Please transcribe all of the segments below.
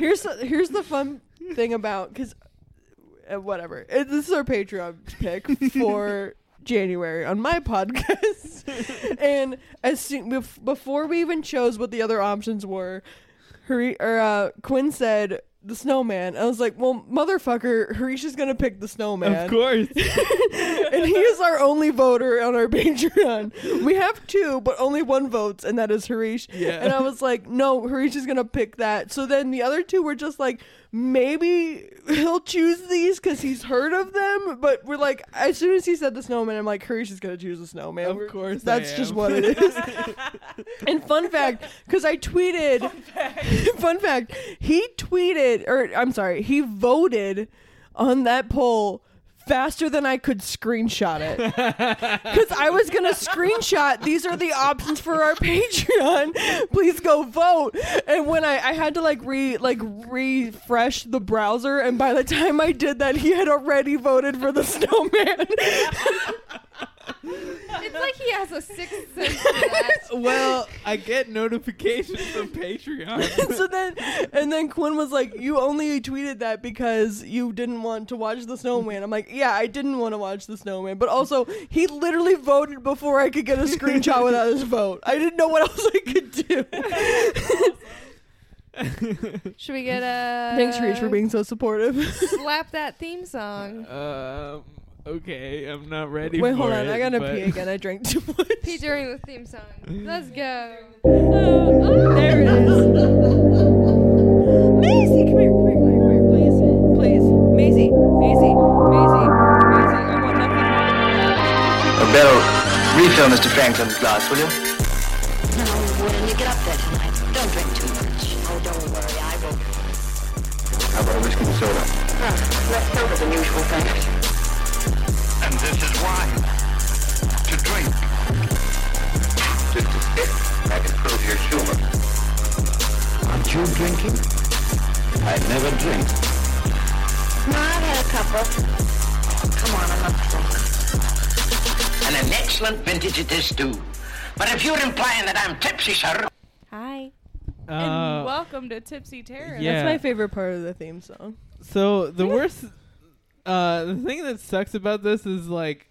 here's the, here's the fun thing about because uh, whatever. It, this is our Patreon pick for January on my podcast, and as soon bef- before we even chose what the other options were, or uh, Quinn said the snowman. I was like, well, motherfucker, Harish is gonna pick the snowman Of course. and he is our only voter on our Patreon. We have two, but only one votes, and that is Harish. Yeah. And I was like, no, Harish is gonna pick that. So then the other two were just like, maybe he'll choose these because he's heard of them. But we're like, as soon as he said the snowman, I'm like, Harish is gonna choose the snowman. Of course that's just what it is. and fun fact, because I tweeted, fun fact, he tweeted, or I'm sorry, he voted on that poll faster than I could screenshot it. Because I was going to screenshot, these are the options for our Patreon. Please go vote. And when I, I had to like re like refresh the browser, and by the time I did that, he had already voted for the snowman. It's like he has a sixth sense for that. well, I get notifications from Patreon. so then and then Quinn was like, You only tweeted that because you didn't want to watch the snowman. I'm like, Yeah, I didn't want to watch the snowman. But also he literally voted before I could get a screenshot without his vote. I didn't know what else I could do. Should we get a Thanks, Reach, for being so supportive. slap that theme song? um, okay, I'm not ready Wait, for hold on. it, I gotta pee again. I drank too much. Pee during the theme song. Let's go. There it is. Maisie, come here, come here, come here, come here, please, please, Maisie, Maisie, Maisie, Maisie. I want nothing more. A better refill Mr. Franklin's glass, will you? No, when you get up there tonight, don't drink too much. Oh, don't worry, I will. How about a whiskey and soda? Less sober than usual, thanks. You drinking? I never drink. No, I've had a couple. Come on, I'm not drunk. And an excellent vintage it is, too. But if you're implying that I'm tipsy, sir, Hi. Uh, and welcome to Tipsy Terror. yeah. That's my favorite part of the theme song. So the worst, uh, the thing that sucks about this is like,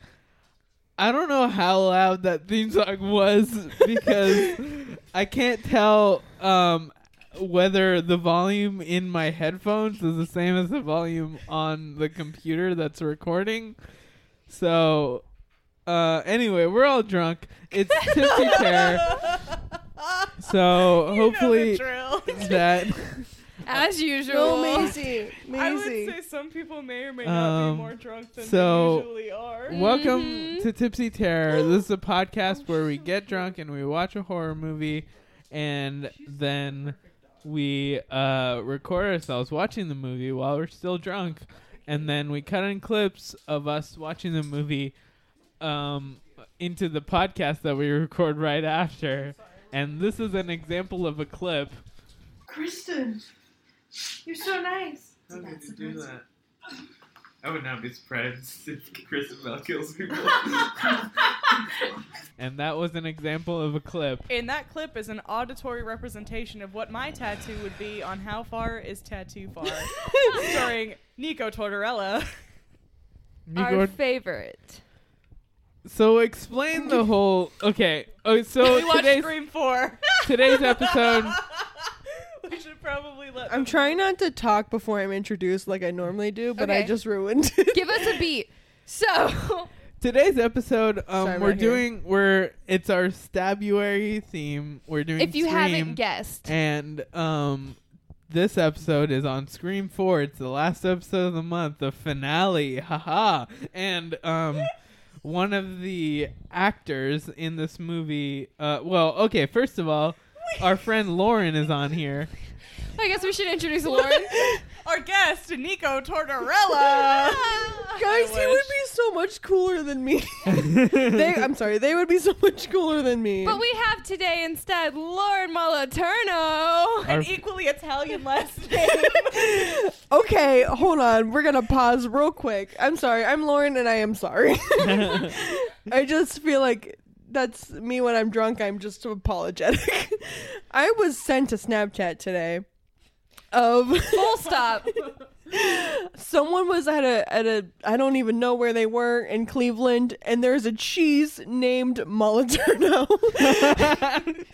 I don't know how loud that theme song was because I can't tell um whether the volume in my headphones is the same as the volume on the computer that's recording. So, uh, anyway, we're all drunk. It's tipsy terror. So hopefully drill. that As usual. No, Maisie, I would Maisie. say some people may or may not Um, be more drunk than so- they usually are. Welcome Mhm. to Tipsy Terror. This is a podcast where we get drunk and we watch a horror movie, and then we uh, record ourselves watching the movie while we're still drunk, and then we cut in clips of us watching the movie um, into the podcast that we record right after. And this is an example of a clip. Kristen, you're so nice. How did you do that? I would not be surprised if Kristen Bell kills people. and that was an example of a clip. And that clip is an auditory representation of what my tattoo would be on How Far Is Tattoo Far? Starring Nico Tortorella. Our favorite. so explain the whole. Okay. Oh, so We watched today's Scream 4. today's episode. we should probably let I'm them- trying not to talk before I'm introduced like I normally do, but I just ruined it. Give us a beat. So, Today's episode, um, Sorry, we're right here. doing we're it's our stabuary theme. We're doing. if you Scream, haven't guessed, and um, this episode is on Scream Four. It's the last episode of the month, the finale. Haha! And um, one of the actors in this movie. Uh, well, okay. First of all, our friend Lauren is on here. I guess we should introduce Lauren. Our guest, Nico Tortorella. Guys, he would be so much cooler than me. they, I'm sorry, they would be so much cooler than me. but we have today instead Lauren Moliterno. An equally Italian last name. okay, hold on. We're gonna pause real quick. I'm sorry. I'm Lauren, and I am sorry. I just feel like that's me when I'm drunk. I'm just apologetic. I was sent a Snapchat today, of Full stop. someone was at a at a I don't even know where they were in Cleveland, and there's a cheese named Moliterno.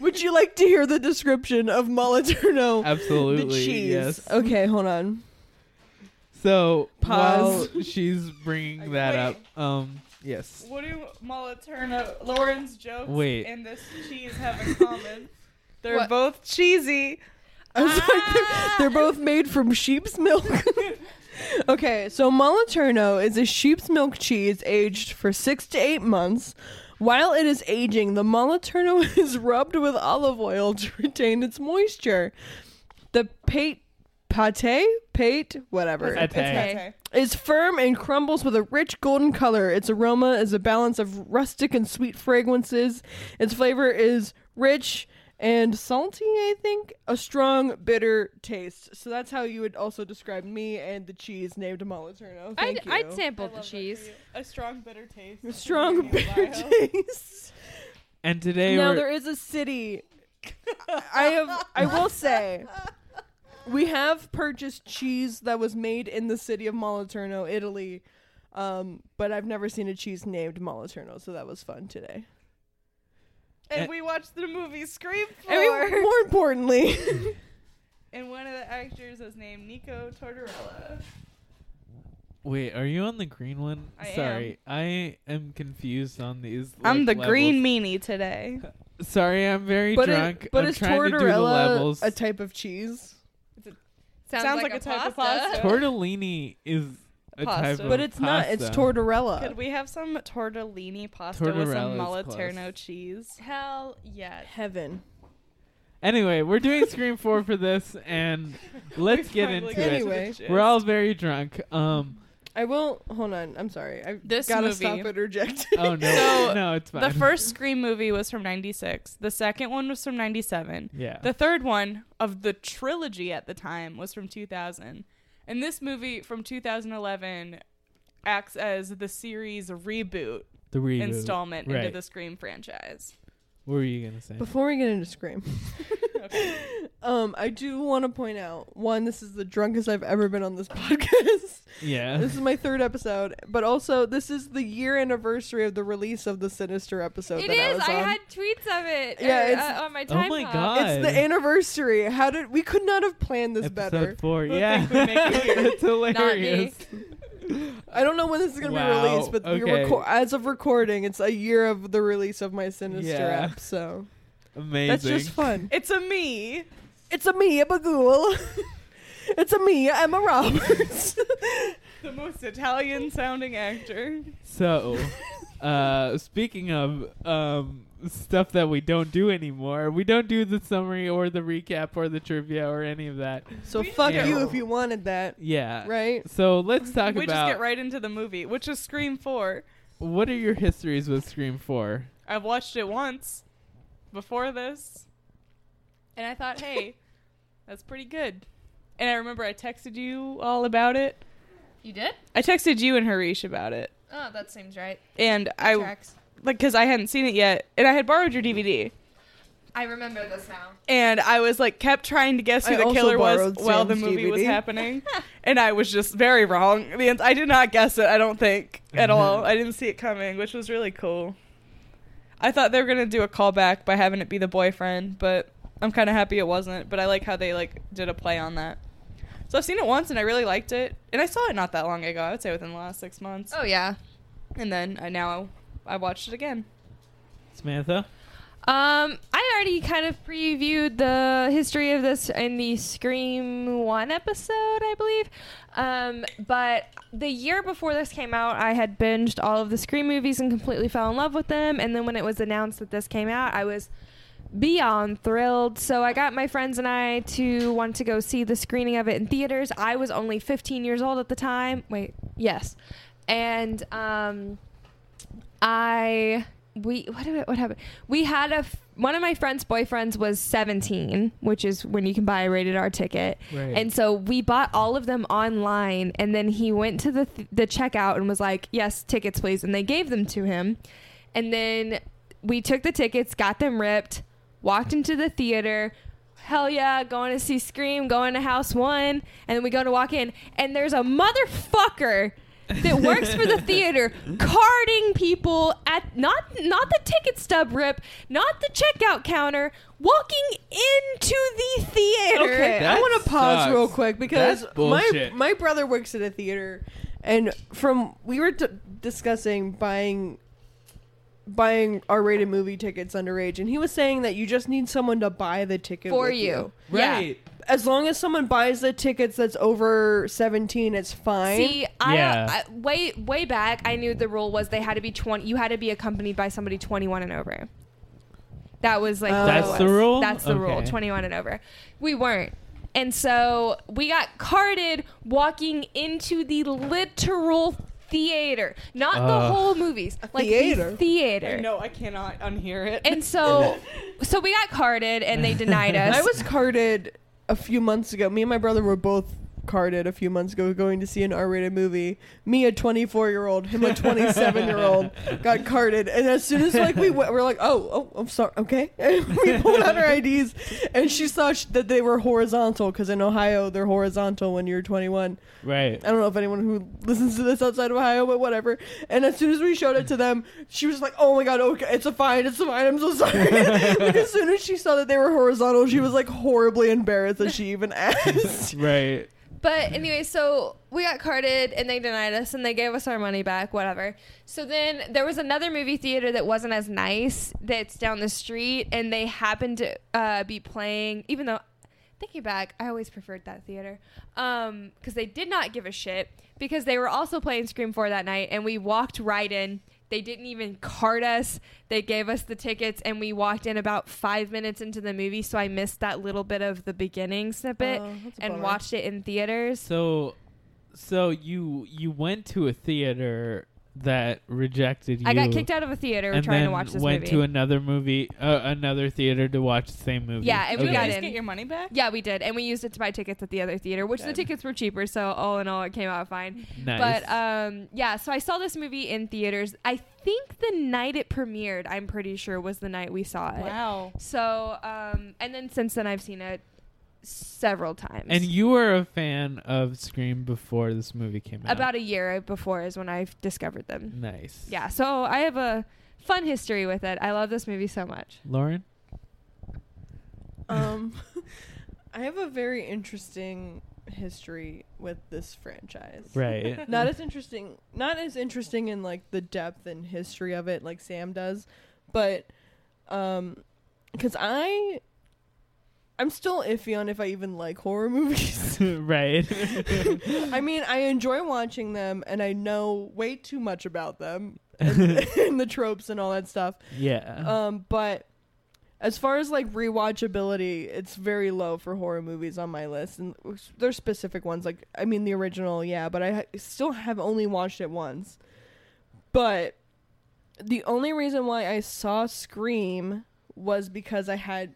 Would you like to hear the description of Moliterno? Absolutely. the cheese. Yes. Okay, hold on. So Pause. while she's bringing that up, um, yes. What do Moliterno, Lauren's jokes, Wait. and this cheese have in common? They're What? both cheesy. I was like, they're, ah! they're both made from sheep's milk. okay, so Moliterno is a sheep's milk cheese aged for six to eight months. While it is aging, the Moliterno is rubbed with olive oil to retain its moisture. The pate, pate, pate, whatever, Pate. Okay. is firm and crumbles with a rich golden color. Its aroma is a balance of rustic and sweet fragrances. Its flavor is rich and salty, I think. A strong, bitter taste. So that's how you would also describe me and the cheese named Moliterno. I'd, you. I'd sample the cheese. A strong bitter taste. A strong, bitter taste. And today Now we're there is a city. I have. I will say, we have purchased cheese that was made in the city of Moliterno, Italy, um, but I've never seen a cheese named Moliterno, so that was fun today. And we watched the movie Scream 4. I mean, more importantly, and one of the actors was named Nico Tortorella. Wait, are you on the green one? I am. Sorry, I am confused on these. I'm like, the green levels. meanie today. Sorry, I'm very but drunk. it, but I'm is trying to do the tortorella levels. a type of cheese? Sounds like a type of pasta. Tortellini is a Pasta. type of But it's not. It's pasta. tortorella. Could we have some tortellini pasta with some Tortorella Moliterno close. cheese? Hell yes. Heaven. Anyway, we're doing Scream 4 for this, and let's get into got to it. Anyway. We're all very drunk. Um, I will. Hold on. I'm sorry. I This gotta movie- stop interjecting. oh no, So, no, it's fine. The first Scream movie was from 96. The second one was from 97. yeah. The third one of the trilogy at the time was from 2000. And this movie from 2011 acts as the series reboot the reboot. installment Right. into the Scream franchise. What were you gonna say? Before we get into Scream, Okay. um, I do want to point out one. This is the drunkest I've ever been on this podcast. yeah. this is my third episode, but also this is the year anniversary of the release of the Sinister episode. It that I, is. was I, had tweets of it. Yeah, er, it's- uh, on my Oh my hop. God. It's the anniversary. How did we could not have planned this Episode better? four. Who Yeah, think would make it hilarious. I don't know when this is gonna Wow, be released, but okay. reco- as of recording, it's a year of the release of my Sinister Yeah. app. So Amazing. that's just fun. It's a me. It's a me, a Bughuul. it's a me, Emma Roberts. The most Italian sounding actor. So, uh, speaking of um, stuff that we don't do anymore, we don't do the summary or the recap or the trivia or any of that. so fuck Yeah. you if you wanted that, Yeah. right? So let's talk we just about get right into the movie, which is Scream 4. what are your histories with Scream 4? I've watched it once before this, and I thought, hey, that's pretty good. And I remember I texted you all about it. You did? I texted you and Harish about it, Oh, that seems right. and I Tracks. like because I hadn't seen it yet, and I had borrowed your DVD, I remember this now. and I was like kept trying to guess who I the killer was borrowed while the Sam's movie was happening, and I was just very wrong. The end- I did not guess it. I don't think at mm-hmm. all. I didn't see it coming, which was really cool. I thought they were gonna do a callback by having it be the boyfriend, but I'm kind of happy it wasn't. But I like how they like did a play on that. So I've seen it once and I really liked it, and I saw it not that long ago. I would say within the last six months, Oh yeah. and then I now I watched it again. Samantha? Um, I already kind of previewed the history of this in the Scream One episode, I believe. Um, but the year before this came out, I had binged all of the Scream movies and completely fell in love with them. And then when it was announced that this came out, I was beyond thrilled. So I got my friends and I to want to go see the screening of it in theaters. I was only 15 years old at the time. Wait, yes, and um, I we what did it, what happened? We had a f- one of my friend's boyfriends was 17, which is when you can buy a rated R ticket. Right. And so we bought all of them online and then he went to the th- the checkout and was like, "Yes, tickets please." And they gave them to him. And then we took the tickets, got them ripped, walked into the theater, hell yeah, going to see Scream, going to House One, and then we go to walk in, and there's a motherfucker that works for the theater carding people at not not the ticket stub rip, not the checkout counter, walking into the theater. Okay, I want to pause sucks. real quick because That's my bullshit. my brother works at a theater, and from we were t- discussing buying buying R-rated movie tickets underage, and he was saying that you just need someone to buy the ticket For with you. Yeah. Right. As long as someone buys the tickets that's over seventeen, it's fine. See, I, Yeah. I way way back, I knew the rule was they had to be twenty. You had to be accompanied by somebody twenty one and over. That was like what it That's the was. rule? That's the rule. Okay. Twenty one and over. We weren't, and so we got carded walking into the literal theater, not the Ugh. whole movies, like theater? the theater. No, I cannot unhear it. And so, so we got carded, and they denied us. I was carded a few months ago. Me and my brother were both carded a few months ago going to see an R-rated movie. Me, a 24-year-old, him, a 27-year-old, got carded. And as soon as like we went, we're like, oh, oh, I'm sorry, okay. And we pulled out our IDs, and she saw sh- that they were horizontal because in Ohio they're horizontal when you're 21. Right. I don't know if anyone who listens to this outside of Ohio, but whatever. And as soon as we showed it to them, she was like, "Oh my god, okay, it's a fine, it's a fine. I'm so sorry." like, as soon as she saw that they were horizontal, she was like horribly embarrassed that she even asked. Right. But anyway, so we got carded and they denied us and they gave us our money back, whatever. So then there was another movie theater that wasn't as nice that's down the street and they happened to uh, be playing, even though thinking back, I always preferred that theater because they did not give a shit because they were also playing Scream 4 that night and we walked right in. They didn't even card us. They gave us the tickets and we walked in about five minutes into the movie. So I missed that little bit of the beginning snippet Oh, and bummer. watched it in theaters. So, so you you went to a theater that rejected you. I got kicked out of a theater and trying then to watch this went movie. to another movie, uh, another theater to watch the same movie. Yeah, and we Did you got at least in. get your money back? yeah, we did, and we used it to buy tickets at the other theater, which the Good. tickets were cheaper. So all in all, it came out fine. nice. But um, yeah, so I saw this movie in theaters. I think the night it premiered, I'm pretty sure was the night we saw it. Wow. So um, and then since then I've seen it several times. and you were a fan of Scream before this movie came out. about a year before is when I discovered them. nice. Yeah, so I have a fun history with it. I love this movie so much. Lauren. Um, I have a very interesting history with this franchise. Right. not as interesting not as interesting in like the depth and history of it like Sam does, but um cuz I I'm still iffy on if I even like horror movies. right. I mean, I enjoy watching them and I know way too much about them and, and the tropes and all that stuff. yeah. Um but as far as like rewatchability, it's very low for horror movies on my list, and there's specific ones. Like, I mean, the original, yeah, but I ha- still have only watched it once. But the only reason why I saw Scream was because I had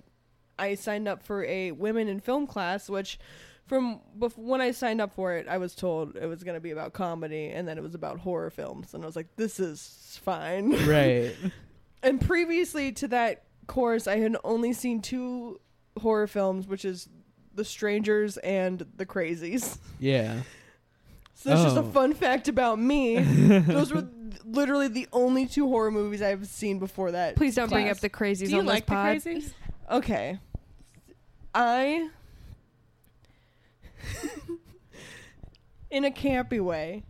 I signed up for a women in film class, which from bef- when I signed up for it, I was told it was going to be about comedy, and then it was about horror films, and I was like, this is fine. right. And previously to that course, I had only seen two horror films, which is The Strangers and The Crazies. Yeah. So that's just a Oh. fun fact about me. Those were literally the only two horror movies I've seen before that. Please don't bring up the crazies Do you on like this the pod. crazies? Okay. I in a campy way.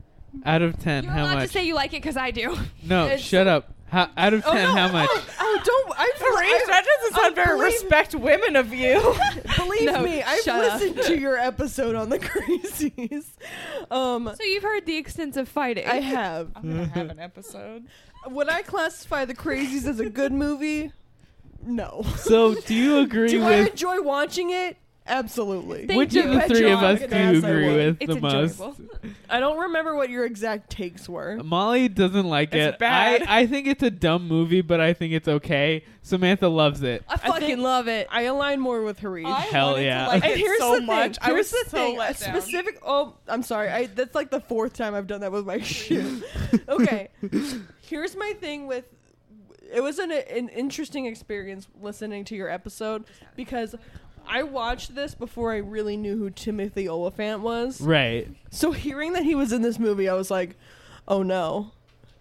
Out of 10, You're how allowed much? to say you like it because I do. no, it's- shut up. How, out of 10, Oh, no, how much? Oh, oh, don't I, Reese, that doesn't sound Oh, very believe- respect women of you. Believe No, me, I've shut up. listened to your episode on the crazies. Um, So you've heard the extensive fighting. I have. I'm gonna have an episode. Would I classify the crazies as a good movie? No. So, do you agree Do I enjoy watching it? Absolutely. Thank which you. of the Bet three your of us do ass you I agree would. with It's the most? enjoyable. I don't remember what your exact takes were. Molly doesn't like It's it. bad. I, I think it's a dumb movie, but I think it's okay. Samantha loves it. I fucking think- love it. I align more with Harish. I Hell wanted yeah. To like and it here's so the thing. much. I Here's was the so thing. A let down. specific. Oh, I'm sorry. I that's like the fourth time I've done that with my shit. okay. Here's my thing with. It was an an interesting experience listening to your episode because I watched this before I really knew who Timothy Olyphant was. Right. So hearing that he was in this movie, I was like, "Oh no."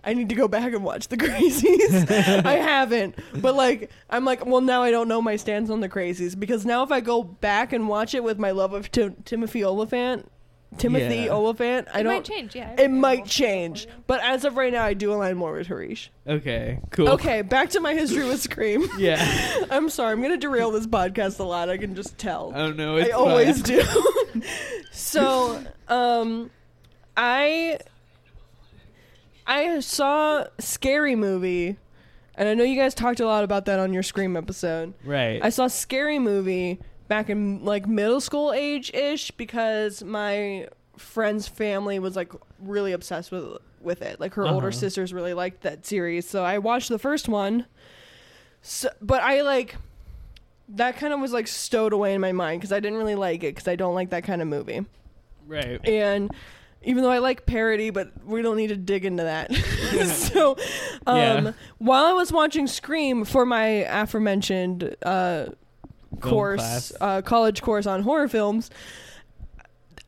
I need to go back and watch the crazies. I haven't. But like I'm like, well now I don't know my stance on the crazies because now if I go back and watch it with my love of Tim- Timothy Olyphant, Timothy Yeah. Olyphant, I it don't might change. Yeah, it might change. But as of right now I do align more with Harish. Okay. Cool. Okay, back to my history with Scream. Yeah. I'm sorry, I'm gonna derail this podcast a lot. I can just tell. Oh no. It's I always fine. do. so, um, I I saw Scary Movie, and I know you guys talked a lot about that on your Scream episode. Right. I saw Scary Movie back in like middle school age ish because my friend's family was like really obsessed with with it. Like her older Uh-huh. sisters really liked that series, so I watched the first one. So, but I like that kind of was like stowed away in my mind because I didn't really like it because I don't like that kind of movie. right. And even though I like parody, but we don't need to dig into that. so, um, Yeah. while I was watching Scream for my aforementioned uh, course, uh, college course on horror films,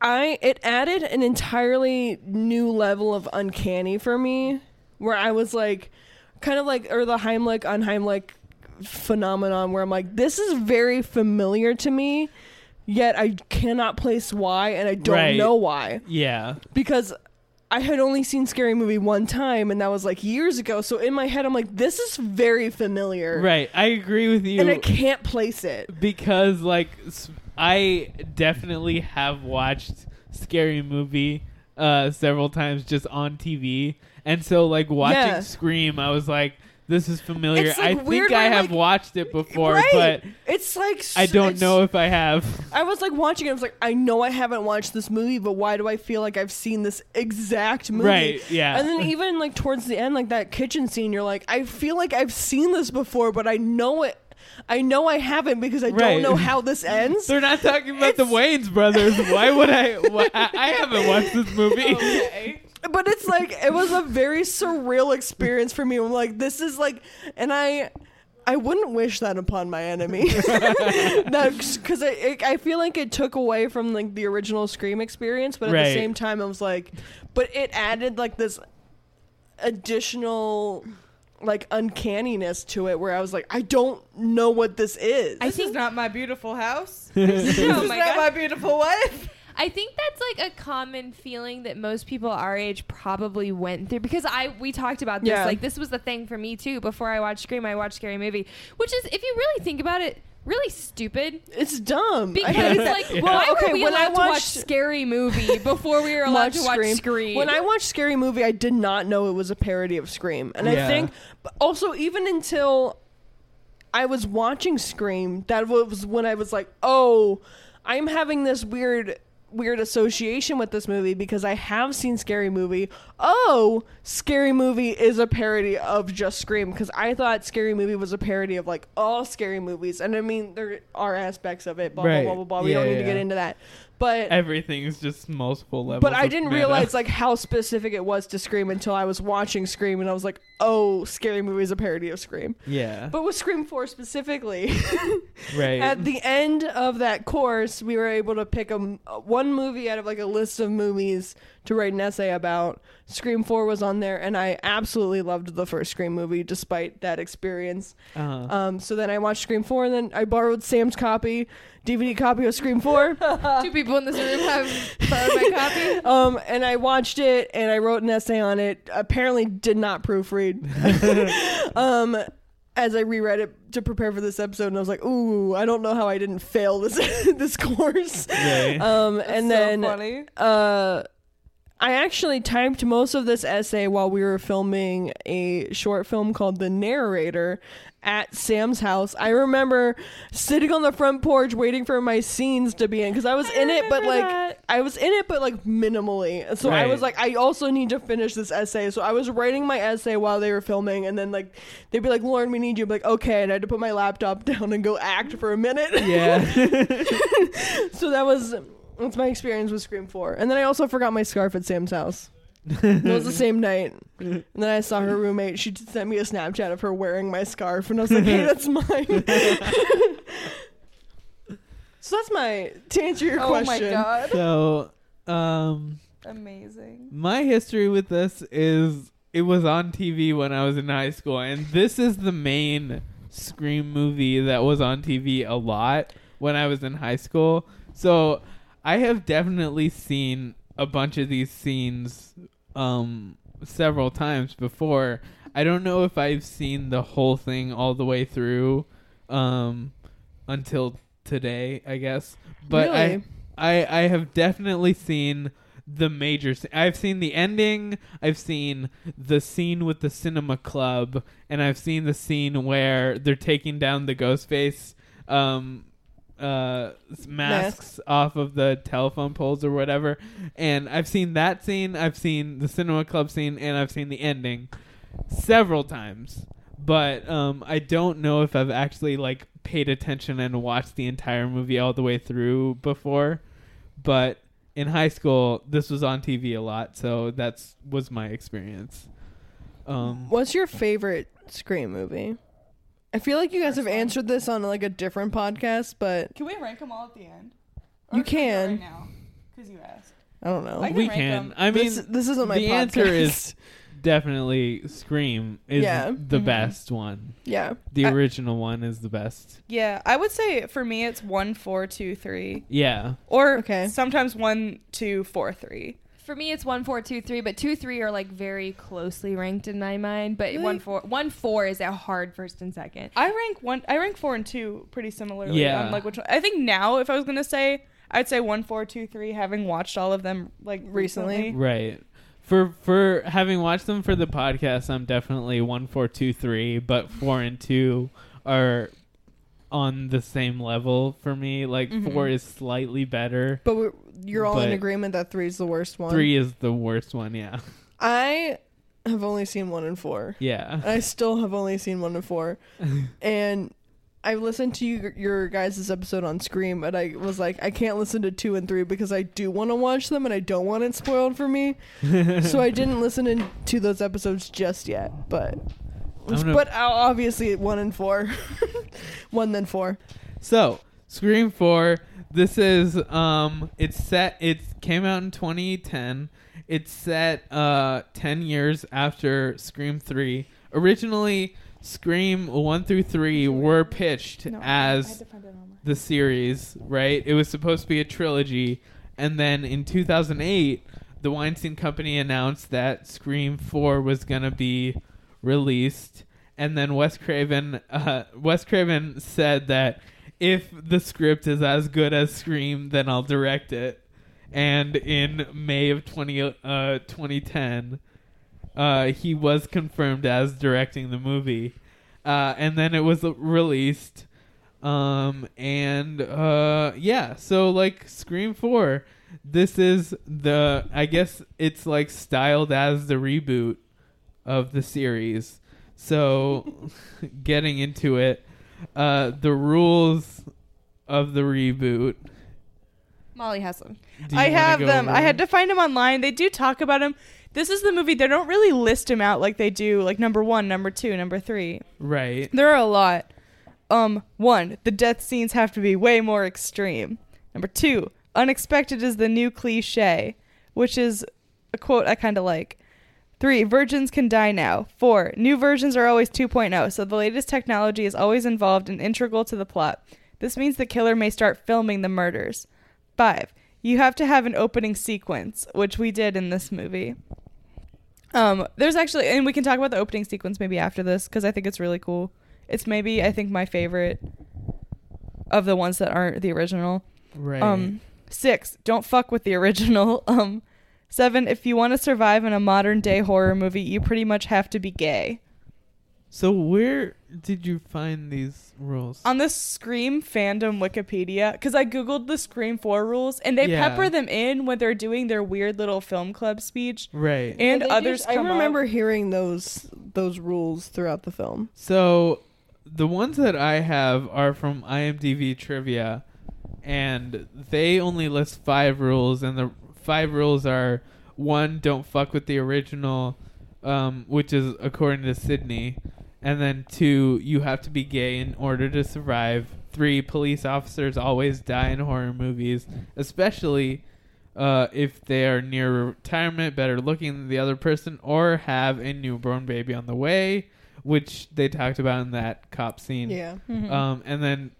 I it added an entirely new level of uncanny for me, where I was like, kind of like, or the Heimlich unheimlich phenomenon, where I'm like, this is very familiar to me. Yet I cannot place why, and I don't Right. know why Yeah. because I had only seen Scary Movie one time, and that was like years ago. So in my head, I'm like, this is very familiar, Right. I agree with you. And I can't place it. because like I definitely have watched Scary Movie uh several times just on TV. And so like watching Yeah. Scream, I was like this is familiar. Like, I think I have like- watched it before, right? but it's like I don't know if I have. I was like watching it. I was like, I know I haven't watched this movie, but why do I feel like I've seen this exact movie? Right, yeah. And then even like towards the end, like that kitchen scene, you're like, I feel like I've seen this before, but I know it. I know I haven't because I Right. don't know how this ends. They're not talking about the It's- Wayans brothers. Why would I? Why, I, I haven't watched this movie. But it's like it was a very surreal experience for me. I'm like, this is like, and I, I wouldn't wish that upon my enemy. because I, I feel like it took away from like the original Scream experience, but at Right. the same time, I was like, but it added like this additional like uncanniness to it where I was like, I don't know what this is. I This think is not my beautiful house. oh this is not my beautiful wife. I think that's like a common feeling that most people our age probably went through because I we talked about this Yeah. like this was the thing for me too before I watched Scream I watched Scary Movie which is if you really think about it really stupid it's dumb. because like Yeah. why okay, were we when I allowed to watch watched- Scary Movie before we were allowed to watch Scream, When I watched Scary Movie, I did not know it was a parody of Scream, and I think also even until I was watching Scream, that was when I was like, oh, I'm having this weird. Weird association with this movie because I have seen Scary Movie. Oh, Scary Movie is a parody of just Scream because I thought Scary Movie was a parody of like all scary movies, and I mean there are aspects of it. Blah Right. blah blah blah blah. We Yeah, don't need to get into that, but everything's just multiple levels. but I didn't meta. realize like how specific it was to Scream until I was watching Scream and I was like, "Oh, Scary Movie is a parody of Scream." Yeah. But with Scream 4 specifically, right. at the end of that course, we were able to pick a m- uh, one movie out of like a list of movies to write an essay about. Scream 4 was on there and I absolutely loved the first Scream movie despite that experience. uh-huh. Um, so then I watched Scream 4 and then I borrowed Sam's copy, DVD copy of Scream 4. two people in this room have borrowed my copy Um, and I watched it and I wrote an essay on it. Apparently, did not proofread. um, as I reread it to prepare for this episode, and I was like, "Ooh, I don't know how I didn't fail this this course." Right. Um, and so then funny. uh, I actually typed most of this essay while we were filming a short film called The Narrator at Sam's house. I remember sitting on the front porch waiting for my scenes to be in because I was in it, but remember like that. I was in it, but like minimally. So I was like, I also need to finish this essay. So I was writing my essay while they were filming, and then like they'd be like, "Lauren, we need you." I'm like, okay, and I had to put my laptop down and go act for a minute. yeah. So that was that's my experience with Scream Four, and then I also forgot my scarf at Sam's house. it was the same night, and then I saw her roommate. She sent me a Snapchat of her wearing my scarf, and I was like, "Hey, that's mine." So that's my to answer your oh question. my god. So, um, Amazing. my history with this is it was on TV when I was in high school, and this is the main Scream movie that was on TV a lot when I was in high school. So I have definitely seen a bunch of these scenes um, several times before. I don't know if I've seen the whole thing all the way through um, until today, I guess. But Really? I, I I have definitely seen the major. sce- I've seen the ending. I've seen the scene with the cinema club, and I've seen the scene where they're taking down the Ghostface um, uh, masks off of the telephone poles or whatever. And I've seen that scene. I've seen the cinema club scene, and I've seen the ending several times. But um, I don't know if I've actually like paid attention and watched the entire movie all the way through before. But in high school, this was on TV a lot, so that's was my experience. Um, What's your favorite Scream movie? I feel like you guys have answered this on like a different podcast, but Can we rank them all at the end? You can we do it can. right now. Because you asked. I don't know. I can we rank can. them. I mean, this, this isn't my the podcast. answer is definitely Scream is Yeah. the Mhm. best one. yeah. The I- original one is the best. Yeah, I would say for me it's one, four, two, three, Yeah. or Okay. sometimes one, two, four, three. For me, it's one, four, two, three, but two, three are like very closely ranked in my mind. But Really? one, four, one, four is a hard first and second. I rank one. I rank four and two pretty similarly. Yeah. On like which one? I think now, if I was gonna say, I'd say one, four, two, three. Having watched all of them like Recently? recently. Right. For for having watched them for the podcast, I'm definitely one, four, two, three, but four and two are on the same level for me. Like Mhm. four is slightly better. But we're, you're all in But- agreement that three is the worst one. Three is the worst one. Yeah. I have only seen one and four. Yeah. I still have only seen one and four, and I listened to you, your guys' episode on Scream, and I was like, I can't listen to two and three because I do want to watch them and I don't want it spoiled for me. so I didn't listen in, to those episodes just yet. But I'm gonna- but obviously one and four, one then four. So, Scream 4, this is um it's set it came out in 2010. It's set uh 10 years after Scream 3. Originally, Scream 1 through 3 were pitched as the series, right? It was supposed to be a trilogy, and then in 2008, the Weinstein Company announced that Scream 4 was going to be released, and then Wes Craven, uh, Wes Craven said that if the script is as good as Scream, then I'll direct it. And in May of 20, uh, 2010, uh, he was confirmed as directing the movie. Uh, and then it was released. Um, and uh, yeah, so like Scream 4, this is the, I guess it's like styled as the reboot of the series. So getting into it, uh, the rules of the reboot. Molly has them. Do you I wanna have go them. over I had to find them online. They do talk about them. This is the movie. They don't really list them out like they do, like number one, number two, number three. Right. There are a lot. Um, one, the death scenes have to be way more extreme. Number two, unexpected is the new cliche, which is a quote I kind of like. Three, virgins can die now. Four, new versions are always 2.0, so the latest technology is always involved and integral to the plot. This means the killer may start filming the murders. Five, you have to have an opening sequence, which we did in this movie. Um, there's actually, and we can talk about the opening sequence maybe after this because I think it's really cool. It's maybe I think my favorite of the ones that aren't the original. Right. Um, six, don't fuck with the original. Um, seven, if you want to survive in a modern day horror movie, you pretty much have to be gay. so where did you find these rules? On the Scream fandom Wikipedia, because I googled the Scream Four rules, and they Yeah. pepper them in when they're doing their weird little film club speech, right. and They others. just- I come up- remember hearing those those rules throughout the film. So the ones that I have are from IMDb trivia, and they only list five rules, and the five rules are one, don't fuck with the original, um, which is according to Sydney, and then two, you have to be gay in order to survive. three police officers always die in horror movies, especially uh, if they are near retirement, better looking than the other person, or have a newborn baby on the way, which they talked about in that cop scene. Yeah. Mhm. Um, and then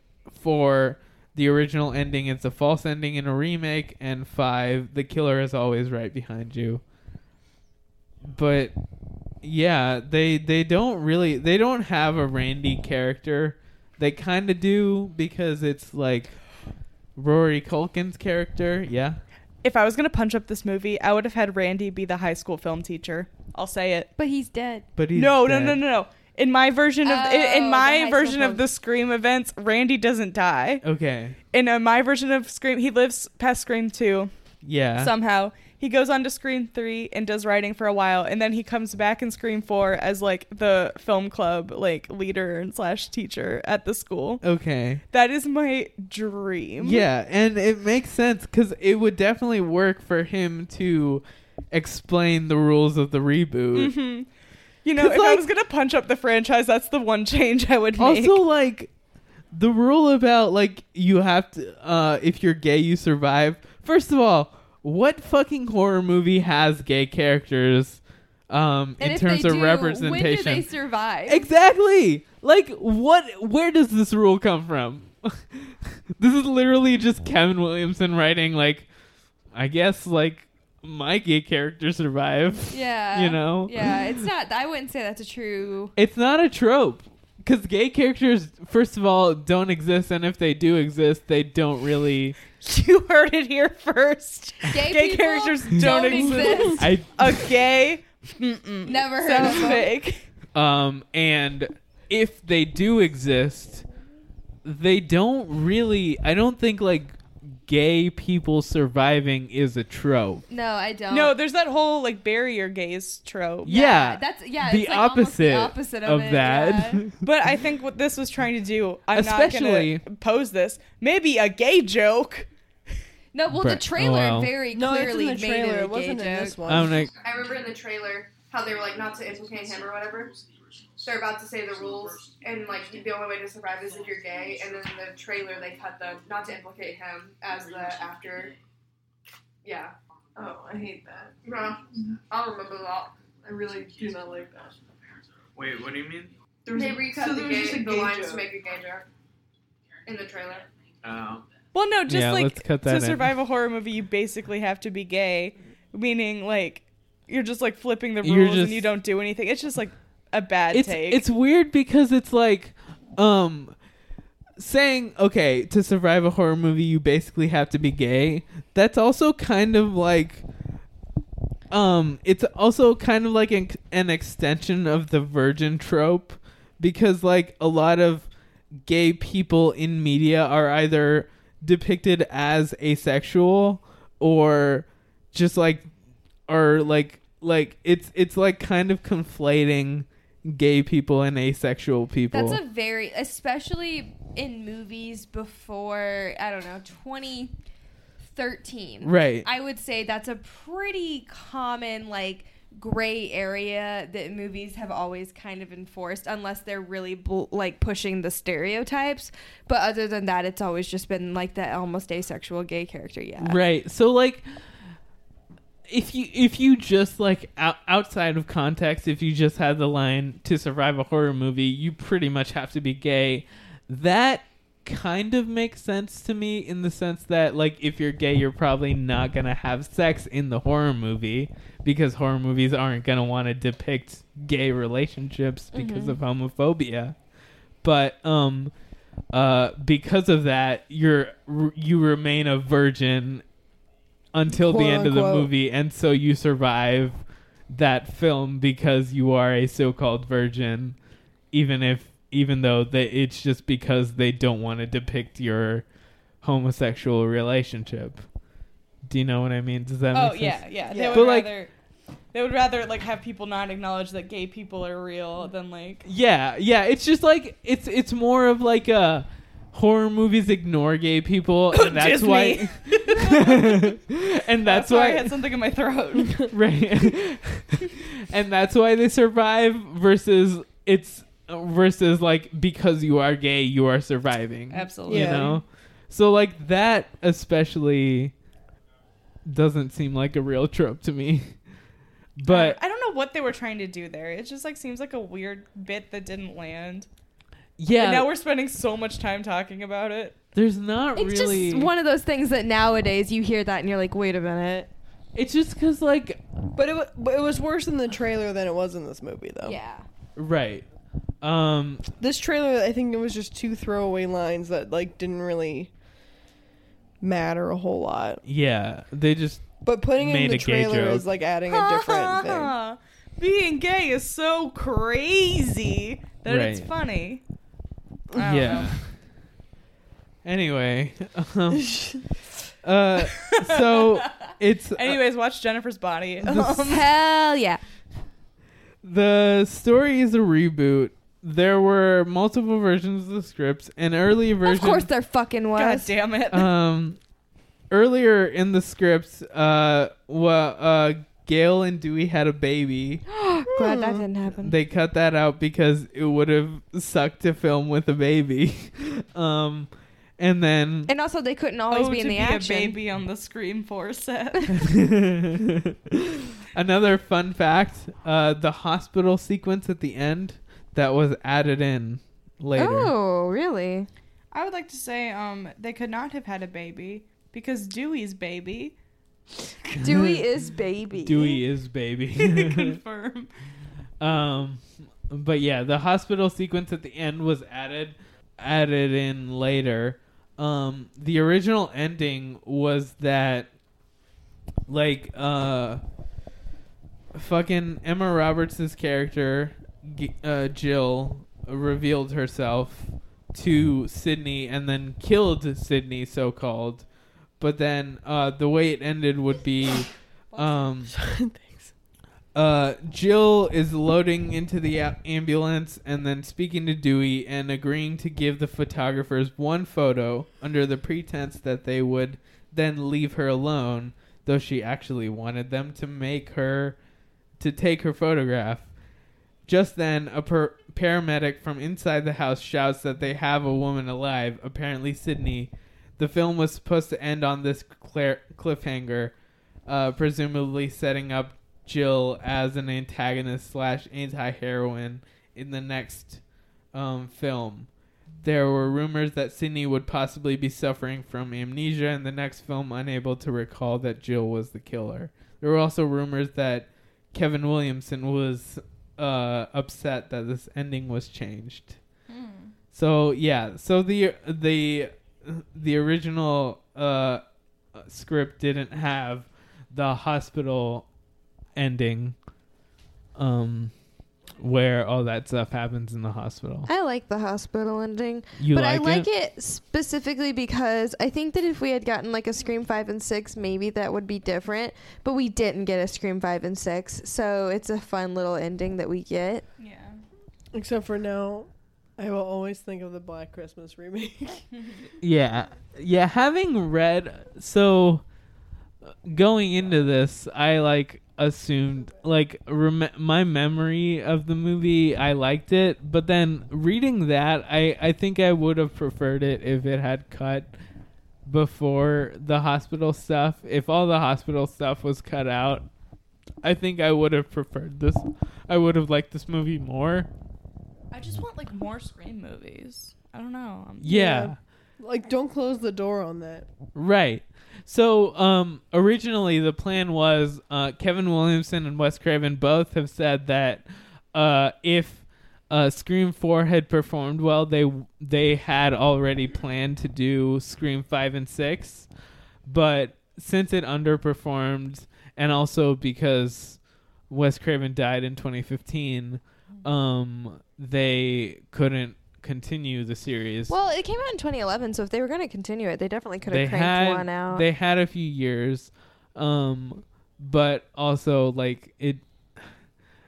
four, the original ending is a false ending in a remake, and five, the killer is always right behind you. But yeah, they they don't really they don't have a Randy character. They kind of do because it's like Rory Culkin's character. Yeah. if I was gonna punch up this movie, I would have had Randy be the high school film teacher. I'll say it. But he's dead. But he's no, no, no, no, no. In my version of in, Oh, in the my version of the Scream events, Randy doesn't die. Okay. In uh, my version of Scream, he lives past Scream two Yeah. somehow. He goes on to Scream three and does writing for a while, and then he comes back in Scream four as like the film club like leader and slash teacher at the school. okay. That is my dream. Yeah, and it makes sense because it would definitely work for him to explain the rules of the reboot. hmm You know, if I was gonna punch up the franchise, that's the one change I would make. Also, like the rule about like you have to, uh, if you're gay, you survive. First of all, what fucking horror movie has gay characters? Um, And in if terms they of do, representation, when do they survive? Exactly. Like what where does this rule come from? this is literally just Kevin Williamson writing like I guess like my gay character survive. yeah. You know? Yeah, it's not. I wouldn't say that's a true. It's not a trope. Cuz gay characters first of all don't exist and if they do exist, they don't really you heard it here first. Gay, Gay characters don't exist. I A gay. Never heard Sounds of them. fake. um and if they do exist, they don't really I don't think like gay people surviving is a trope. No, I don't. No, there's that whole like bury your gays trope. Yeah, that's yeah. the it's like almost the opposite, opposite of, of it, that. yeah. But I think what this was trying to do, I'm Especially- not gonna pose this. Maybe a gay joke. No, well, But- the trailer well. very No, it's clearly in the made trailer. it a It wasn't gay in joke. this one. I'm like, I remember in the trailer how they were like not to implicate him or whatever. They're about to say the rules, and like the only way to survive is if you're gay. And then in the trailer they cut the not to implicate him as the after. Yeah. Oh, I hate that. No, mm-hmm. I'll remember that. I really do not like that. wait, what do you mean? There was They a- recut so the, there was just gay, the lines joke. to make a gay joke in the trailer. Oh. Well, no, just Yeah, like cut that to in. survive a horror movie, you basically have to be gay, meaning like you're just like flipping the rules You're and you don't do anything. It's just like a bad It's take. it's weird because it's like, um, saying okay to survive a horror movie you basically have to be gay. That's also kind of like, um, it's also kind of like an, an extension of the virgin trope because like a lot of gay people in media are either depicted as asexual or just like or like like it's it's like kind of conflating gay people and asexual people. That's a very, especially in movies before I don't know, 2013. right. I would say that's a pretty common like gray area that movies have always kind of enforced unless they're really bl- like pushing the stereotypes but other than that it's always just been like that almost asexual gay character yeah Right. So like if you if you just like out, outside of context if you just had the line to survive a horror movie you pretty much have to be gay that kind of makes sense to me in the sense that like if you're gay you're probably not going to have sex in the horror movie because horror movies aren't going to want to depict gay relationships because of homophobia. But um uh because of that you're you remain a virgin until the Quote, end of the movie and so you survive that film because you are a so-called virgin even if even though they, it's just because they don't want to depict your homosexual relationship do you know what i mean does that oh make sense yeah, yeah. They Yeah. would But, like- rather they would rather like have people not acknowledge that gay people are real than like Yeah, yeah. It's just like it's it's more of like a horror movies ignore gay people, and that's Disney. why. and that's Sorry, I why, had something in my throat. right? and that's why they survive. Versus, it's versus like because you are gay you are surviving Absolutely. you Yeah. know so like that especially doesn't seem like a real trope to me but I don't know what they were trying to do there. It just like seems like a weird bit that didn't land. yeah And now we're spending so much time talking about it. There's not It's really It's just one of those things that nowadays you hear that and you're like, wait a minute. it's just because like But it, wa- but it was worse in the trailer than it was in this movie, though. Yeah. right um This trailer, I think it was just two throwaway lines that like didn't really matter a whole lot. yeah they just But putting it in Made the a gay trailer joke. is like adding a different thing. Being gay is so crazy that it's Right. funny. I don't yeah know. Anyway um, uh so it's uh, Anyways, watch Jennifer's Body. The Um, Hell yeah. The story is a reboot. There were multiple versions of the scripts. An early version, Of course there fucking was. God damn it. um, earlier in the scripts, uh, wa- uh, Gale and Dewey had a baby. Glad that didn't happen. They cut that out because it would have sucked to film with a baby. um, and then and also they couldn't always oh, be in to the be action. a baby on the Scream 4 set. another fun fact: uh, the hospital sequence at the end that was added in later. Oh, really? I would like to say um they could not have had a baby because Dewey's baby. Dewey is baby. Dewey is baby. Confirm. um, but yeah, the hospital sequence at the end was added added in later. Um, the original ending was that like uh fucking Emma Roberts' character uh, Jill revealed herself to Sidney and then killed Sidney so called. But then uh the way it ended would be um. uh, Jill is loading into the ambulance and then speaking to Dewey and agreeing to give the photographers one photo under the pretense that they would then leave her alone, though she actually wanted them to make her to take her photograph. Just then, a per- paramedic from inside the house shouts that they have a woman alive, apparently Sidney. The film was supposed to end on this clear- cliffhanger, uh, presumably setting up Jill as an antagonist slash anti heroine in the next um, film. There were rumors that Sidney would possibly be suffering from amnesia in the next film, unable to recall that Jill was the killer. There were also rumors that Kevin Williamson was uh, upset that this ending was changed. So yeah, so the the the original uh, script didn't have the hospital ending, um, where all that stuff happens in the hospital. I like the hospital ending. You but like, I like it? it? specifically because I think that if we had gotten like a Scream 5 and 6, maybe that would be different. But we didn't get a Scream 5 and 6. So it's a fun little ending that we get. Yeah. Except for now, I will always think of the Black Christmas remake. Yeah, yeah. Having read so uh, going into this, I like assumed like rem- my memory of the movie. I liked it, but then reading that, I I think I would have preferred it if it had cut before the hospital stuff. If all the hospital stuff was cut out, I think I would have preferred this. I would have liked this movie more. I just want like more Scream movies. I don't know. I'm- yeah. like, don't close the door on that. Right. So, um, originally the plan was uh, Kevin Williamson and Wes Craven both have said that uh, if uh, Scream Four had performed well, they they had already planned to do Scream Five and Six, but since it underperformed, and also because Wes Craven died in 2015, um, they couldn't continue the series. Well, it came out in 2011, so if they were going to continue it, they definitely could have cranked had one out. they had a few years um but also like it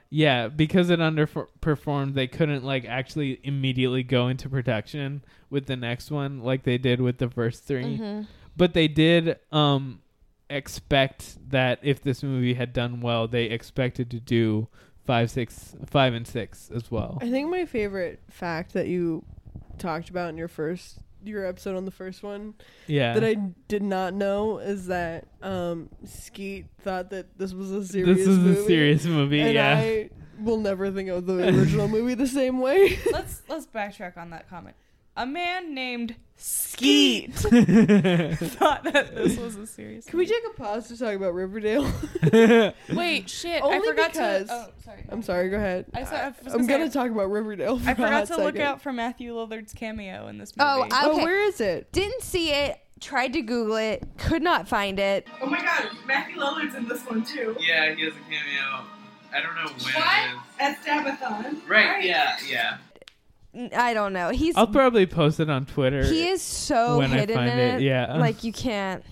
yeah because it underperformed they couldn't like actually immediately go into production with the next one like they did with the first 3 Mhm. but they did um expect that if this movie had done well they expected to do five, six, five, and six as well. I think my favorite fact that you talked about in your first your episode on the first one Yeah. that I did not know is that um Skeet thought that this was a serious this is movie. a serious movie. and yeah. I will never think of the original movie the same way. let's let's backtrack on that comment. A man named Skeet thought that this was a serious. Can we take a pause to talk about Riverdale? Wait, shit! Only I forgot because- to. Oh, sorry. I'm sorry, go ahead. I said- I was I'm gonna gonna say- talk about Riverdale. For I a forgot hot to look second. out for Matthew Lillard's cameo in this oh, movie. Oh, I- Oh, where is it? Didn't see it. Tried to Google it. Could not find it. Oh my god, Matthew Lillard's in this one too. yeah, he has a cameo. I don't know when What? At Stabathon. Right, yeah, yeah. I don't know. He's I'll probably post it on Twitter. he is so when I hidden find in it, it. yeah. Like you can't.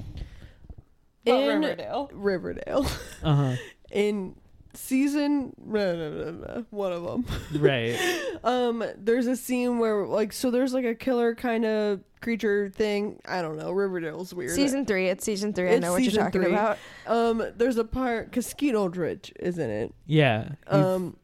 But in Riverdale. Riverdale. Uh huh. in season no, no, no, no, one of them. Right. um, there's a scene where like so there's like a killer kind of creature thing. I don't know. Riverdale's weird. Season three. It's season three. I know what you're talking three. about. Um, there's a part because Skeet Ulrich is in it. Yeah. He's Um,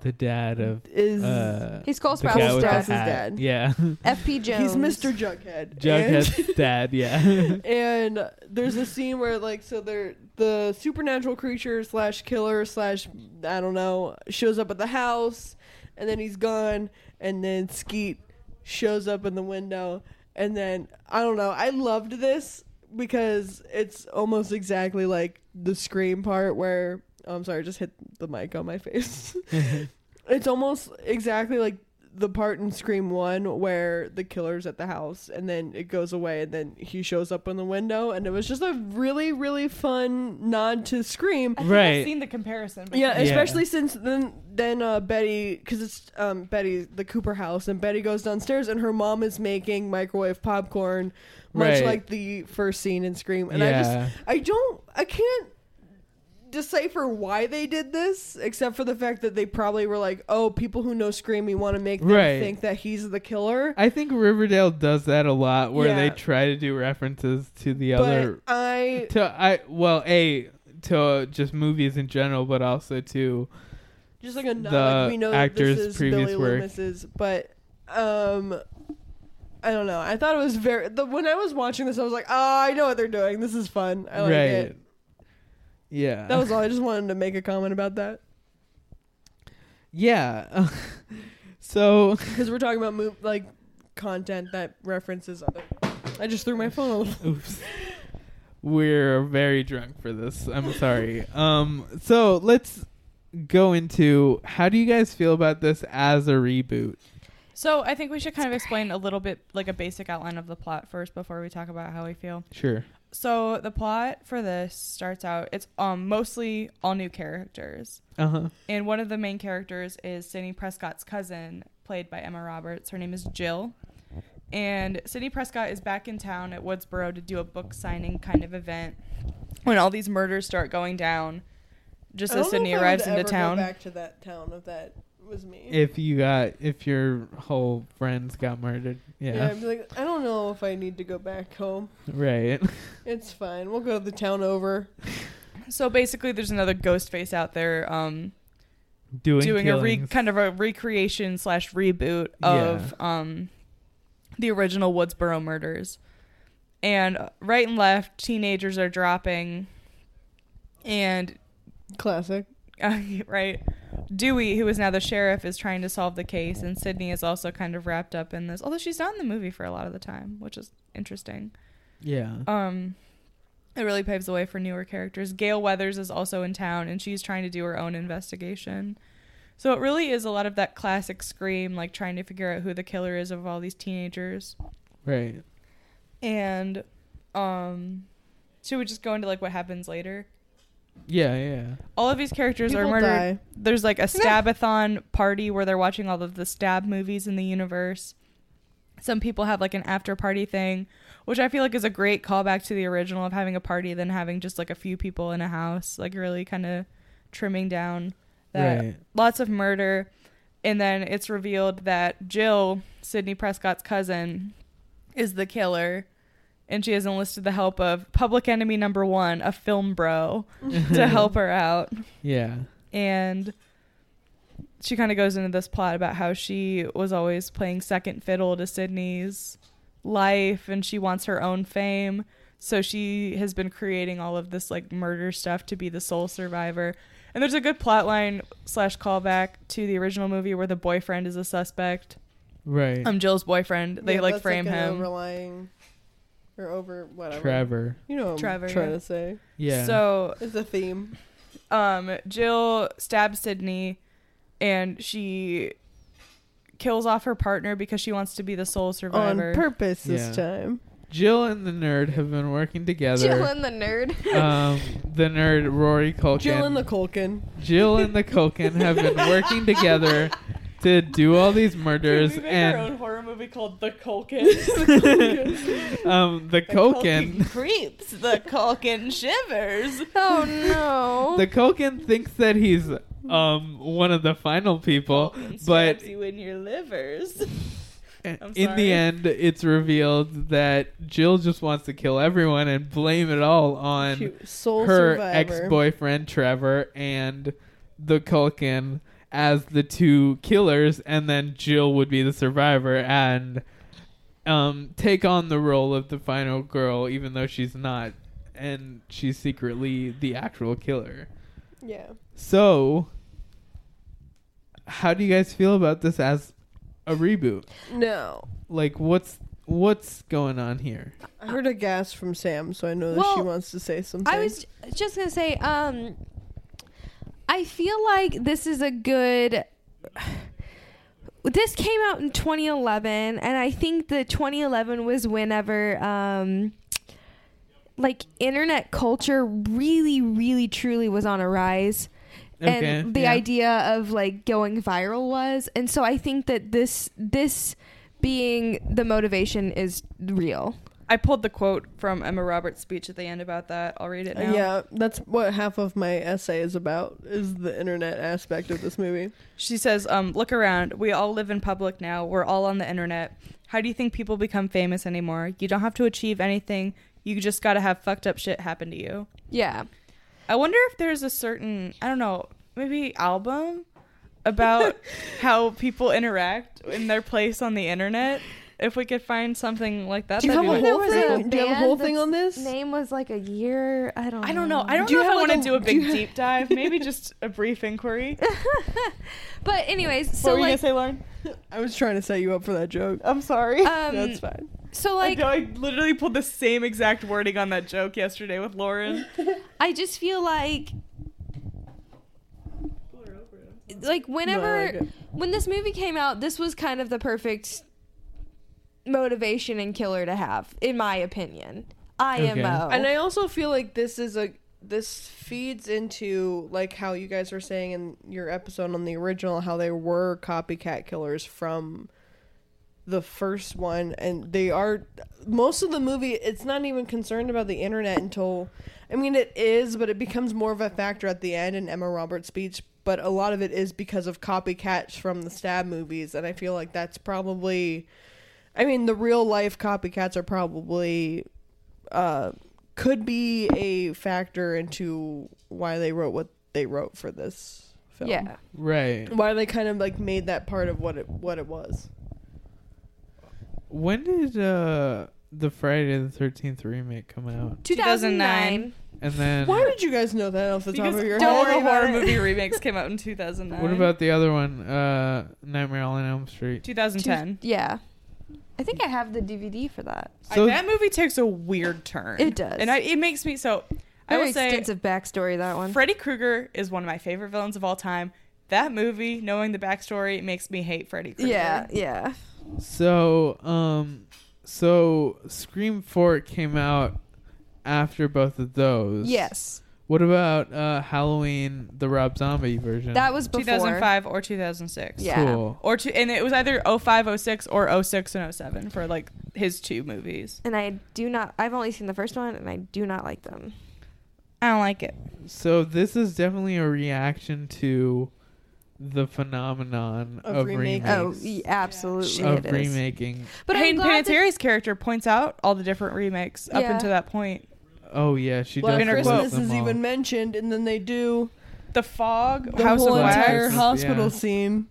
the dad of. is Uh, He's Cole the guy Sprouse's dad. Sprouse's dad. Yeah. FP Jones. he's Mr. Jughead. Jughead's dad. Yeah. And, and there's a scene where like so they're the supernatural creature slash killer slash I don't know shows up at the house, and then he's gone, and then Skeet shows up in the window, and then I don't know. I loved this because it's almost exactly like the scream part where oh, I'm sorry, I just hit the mic on my face. it's almost exactly like the part in Scream One where the killer's at the house and then it goes away and then he shows up in the window and it was just a really really fun nod to Scream. I think Right. I've seen the comparison. Yeah, between- Yeah. especially since then then uh, Betty because it's um, Betty the Cooper house and Betty goes downstairs and her mom is making microwave popcorn, much Right. like the first scene in Scream. And I just I don't I can't decipher why they did this except for the fact that they probably were like oh people who know Scream we want to make them Right. think that he's the killer. I think Riverdale does that a lot, where they try to do references to the but other. I To I well, a to uh, just movies in general, but also to just like a the like we know actor's this is previous Billy work. Loomis's, but um, I don't know. I thought it was very. The, when I was watching this, I was like, oh, I know what they're doing. This is fun. I like right. it. Yeah. That was all. I just wanted to make a comment about that yeah. so because we're talking about move like content that references other. I just threw my phone a. Oops. We're very drunk for this. I'm sorry. Um so let's go into how do you guys feel about this as a reboot? So I think we should kind of explain a little bit, like a basic outline of the plot first, before we talk about how we feel. Sure. So the plot for this starts out. It's um mostly all new characters, Uh-huh. and one of the main characters is Sidney Prescott's cousin, played by Emma Roberts. Her name is Jill, and Sidney Prescott is back in town at Woodsboro to do a book signing kind of event. When all these murders start going down, just as Sidney if I would arrives into town. back to that town if that was me. If you got if your whole friends got murdered. yeah, Yeah. I'd be like, I don't know if I need to go back home. Right. It's fine. We'll go to the town over. So basically, there's another ghost face out there. Um, Doing, doing a re- killings. kind of a recreation slash reboot of um the original Woodsboro murders. And uh, right and left, teenagers are dropping, and Classic. uh, right, Dewey, who is now the sheriff, is trying to solve the case, and Sidney is also kind of wrapped up in this. Although she's not in the movie for a lot of the time, which is interesting. Yeah. Um, it really paves the way for newer characters. Gale Weathers is also in town, and she's trying to do her own investigation. So it really is a lot of that classic scream, like trying to figure out who the killer is of all these teenagers. Right. And, um, should we just go into like what happens later? Yeah, yeah. All of these characters People are murdered. die. There's like a stabathon party where they're watching all of the stab movies in the universe. Some people have like an after party thing, which I feel like is a great callback to the original of having a party than having just like a few people in a house, like really kind of trimming down that Right. lots of murder. And then it's revealed that Jill, Sidney Prescott's cousin, is the killer. And she has enlisted the help of public enemy number one, a film bro, to help her out Yeah. and she kind of goes into this plot about how she was always playing second fiddle to Sidney's life and she wants her own fame. So she has been creating all of this like murder stuff to be the sole survivor. And there's a good plot line slash callback to the original movie where the boyfriend is a suspect. Right. Um, Jill's boyfriend. They Yeah, like that's frame an him. overlying or over whatever. Trevor. You know what I'm Trevor, trying yeah. to say. Yeah. So It's a theme. um Jill stabs Sidney and she kills off her partner because she wants to be the sole survivor. On purpose this Yeah. time. Jill and the nerd have been working together. Jill and the nerd. um, the nerd Rory Culkin. Jill and the Culkin. Jill and the Culkin have been working together to do all these murders and our own horror movie called The Culkin. um the Culkin creeps. The Culkin shivers. oh no. the Culkin thinks that he's um one of the final people, but you in your livers. In the end it's revealed that Jill just wants to kill everyone and blame it all on her ex-boyfriend Trevor and the Culkin as the two killers, and then Jill would be the survivor and um, take on the role of the final girl, even though she's not, and she's secretly the actual killer. Yeah. So, how do you guys feel about this as a reboot? No. Like, what's what's going on here? I heard a gasp from Sam, so I know that she wants to say something. I was just gonna say, um, I feel like this is a good. This came out in 2011, and I think the 2011 was whenever, um, like internet culture really, really, truly was on a rise. Okay, and the yeah. idea of like going viral was and so i think that this this being the motivation is real I pulled the quote from Emma Roberts' speech at the end about that. I'll read it Uh, now. yeah, that's what half of my essay is about is the internet aspect of this movie. She says, um, look around. We all live in public now. We're all on the internet. How do you think people become famous anymore? You don't have to achieve anything. You just got to have fucked up shit happen to you. yeah I wonder if there's a certain, I don't know, maybe album about how people interact in their place on the internet. If we could find something like that, Do you have a whole thing? Do you have a whole thing on this? name was like a year i don't I don't know. I don't Do know if I have, want to do a big you have- deep dive. Maybe just a brief inquiry. but anyways what so were you gonna say, Lauren? I was trying to set you up for that joke. I'm sorry. um That's fine. so Like, like I literally pulled the same exact wording on that joke yesterday with Lauren. i just feel like like whenever like it. when this movie came out this was kind of the perfect motivation and killer to have in my opinion imo Okay. And I also feel like this is a this feeds into like how you guys were saying in your episode on the original how they were copycat killers from the first one and they are most of the movie it's not even concerned about the internet until I mean it is but it becomes more of a factor at the end in Emma Roberts' speech but a lot of it is because of copycats from the stab movies and I feel like that's probably I mean the real life copycats are probably uh could be a factor into why they wrote what they wrote for this film. yeah Right. Why they kind of like made that part of what it what it was. When did uh the Friday the Thirteenth remake come out? 2009 And then Why did you guys know that off the top Because of your all head? the horror movie remakes came out in 2009. what about the other one? Uh, Nightmare on Elm Street. 2010? yeah i think i have the dvd for that So- I, that movie takes a weird turn. It does. and I, it makes me so. I will say, extensive backstory that one Freddy Krueger is one of my favorite villains of all time. That movie, knowing the backstory, makes me hate Freddy Krueger. yeah yeah So, um, so Scream Four came out after both of those. yes What about uh Halloween, the Rob Zombie version? that was before 2005 or 2006. Yeah. Cool. Or two, and it was either 05, 06 or 06 and 07 for like his two movies. and i do not i've only seen the first one and i do not like them I don't like it. So this is definitely a reaction to the phenomenon Of of, remaking. remakes. oh y- absolutely of it is. remaking. but i'm Hayden glad Panettiere's character points out all the different remakes up until that point. Oh yeah, she Black does Inner list quote. Christmas them is all. even mentioned, and then they do The Fog, The House whole of entire Wax, Yeah. hospital scene.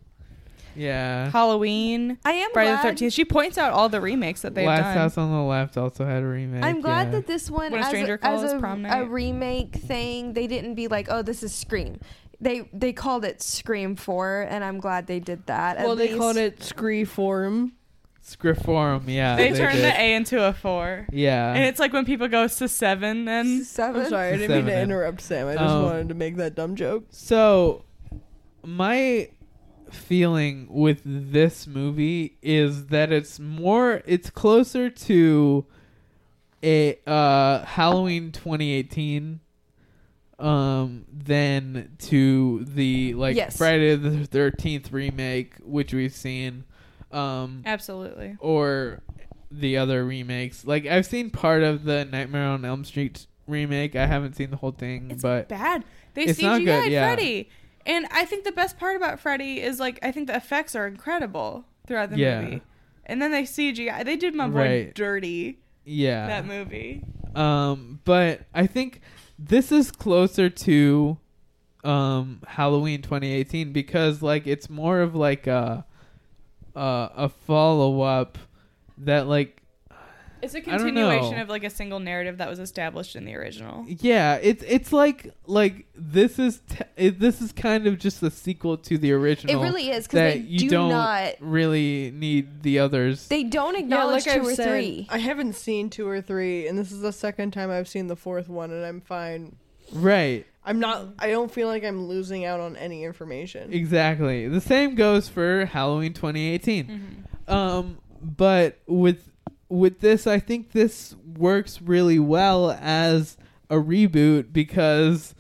Yeah. Halloween, I am Friday the glad. Thirteenth. She points out all the remakes that they've Last done. House on the Left also had a remake. I'm glad yeah. that this one, When a as, Stranger a, Calls as a, Prom a remake thing, they didn't be like, "Oh, this is Scream." They they called it Scream Four, and I'm glad they did that. well, At they least- called it Scree Form. Yeah. they turned did. the A into a four, Yeah. and it's like when people go to seven. Then Seven. I'm sorry, I didn't mean to Seven. interrupt Sam. I just Um, wanted to make that dumb joke. So, my feeling with this movie is that it's more, it's closer to a uh, Halloween 2018 um than to the like Yes. Friday the 13th remake which we've seen um absolutely. or the other remakes like I've seen part of the Nightmare on Elm Street remake I haven't seen the whole thing It's but bad. They It's CGI'd good, yeah. Freddy, and I think the best part about Freddy is like I think the effects are incredible throughout the Yeah. movie, and then they CGI. They did my boy Right. dirty yeah that movie. Um, but I think this is closer to um Halloween 2018 because like it's more of like a uh, a follow up that like It's a continuation of like a single narrative that was established in the original. yeah it's it's like like this is t- it, this is kind of just a sequel to the original. It really is because they you do don't not. really need the others They don't acknowledge two I've or said, three. I haven't seen two or three, and this is the second time I've seen the fourth one, and I'm fine. right I'm not. I don't feel like I'm losing out on any information. Exactly. The same goes for Halloween 2018. Mm-hmm. Um, but with with this, I think this works really well as a reboot because,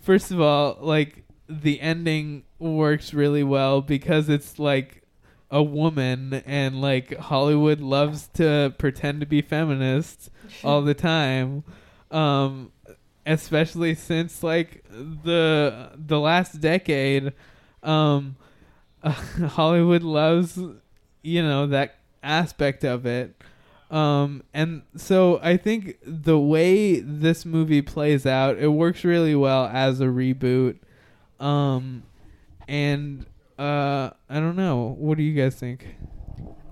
first of all, like the ending works really well because it's like a woman and like Hollywood loves to pretend to be feminist all the time. Um, especially since like the the last decade um Hollywood loves you know that aspect of it. Um and so I think the way this movie plays out it works really well as a reboot. Um and uh I don't know. What do you guys think?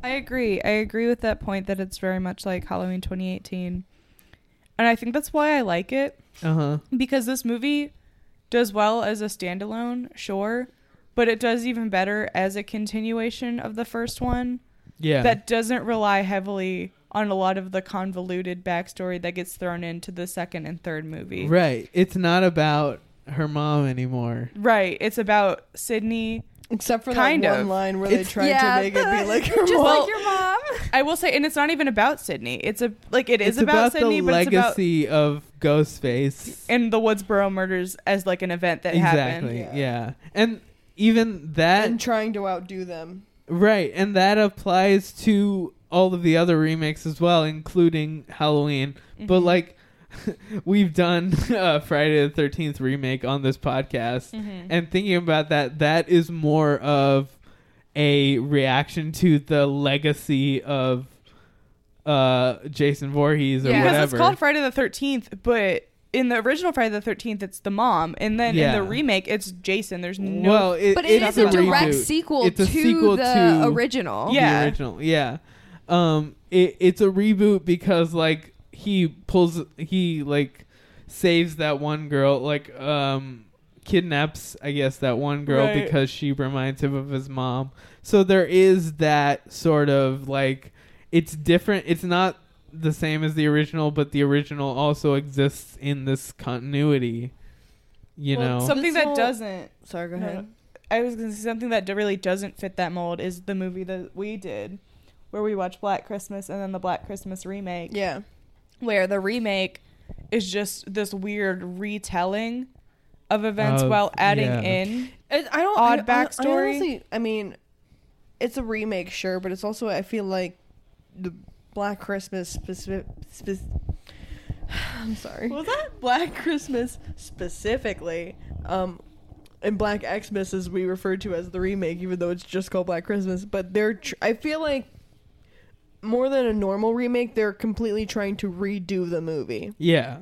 I agree. I agree with that point that it's very much like Halloween 2018. And I think that's why I like it uh-huh because this movie does well as a standalone, sure, but it does even better as a continuation of the first one yeah that doesn't rely heavily on a lot of the convoluted backstory that gets thrown into the second and third movie. right it's not about her mom anymore Right. It's about Sidney. Except for Kind that of. one line where they It's- tried Yeah, to make it be like her Just mom. like your mom. I will say, and it's not even about Sidney. It's a like it is it's about, Sidney, the but it's about the legacy of Ghostface in the Woodsboro murders as like an event that exactly happened. yeah. and even that and trying to outdo them. right and that applies to all of the other remakes as well including halloween but Mhm. like we've done uh, friday the 13th remake on this podcast Mhm. and thinking about that that is more of a reaction to the legacy of uh jason Voorhees or Yeah. because it's called Friday the Thirteenth, but in the original Friday the Thirteenth, it's the mom, and then in the remake, it's Jason. There's no. well it, But it's a a direct reboot. sequel It's a to sequel the to- original. Yeah. the original. Yeah. Um it, it's a reboot because like he pulls he like saves that one girl like um kidnaps I guess that one girl Right. because she reminds him of his mom. So there is that sort of like it's different. It's not the same as the original, but the original also exists in this continuity. You Well, know. something This that whole- doesn't. Sorry, go No, ahead. I was gonna say something that really doesn't fit that mold is the movie that we did, where we watched Black Christmas and then the Black Christmas remake. Yeah. where the remake is just this weird retelling of events Of- while adding yeah. in It, I don't. Odd I, I- backstory. I, honestly, I mean, it's a remake, sure, but it's also I feel like the Black Christmas specific. Spe- I'm sorry. What was that? Black Christmas specifically, um, and Black Xmas as we refer to as the remake, even though it's just called Black Christmas. But they're, tr- I feel like, more than a normal remake, they're completely trying to redo the movie. yeah.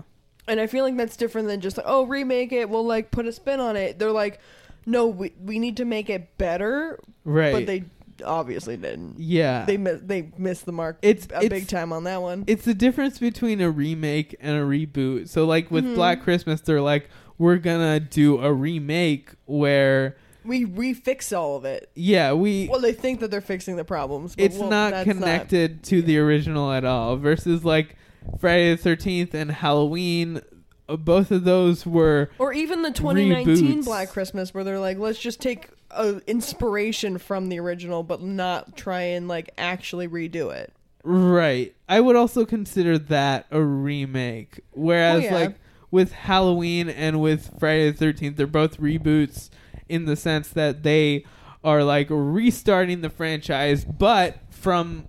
And I feel like that's different than just like, oh, remake it. We'll like put a spin on it. They're like, no, we we need to make it better. Right. But they obviously didn't. yeah. They mi- they missed the mark. It's- a it's- big time on that one. it's the difference between a remake and a reboot. So like with Black Christmas, they're like, we're gonna do a remake where we refix all of it. yeah, we Well, they think that they're fixing the problems. But it's well, not that's connected to the original at all. Versus like Friday the Thirteenth and Halloween, uh, both of those were Or even the 2019 Reboots. Black Christmas, where they're like, let's just take uh, inspiration from the original, but not try and like actually redo it. right. I would also consider that a remake. Whereas Oh, yeah. like with Halloween and with Friday the Thirteenth, they're both reboots in the sense that they are like restarting the franchise, but from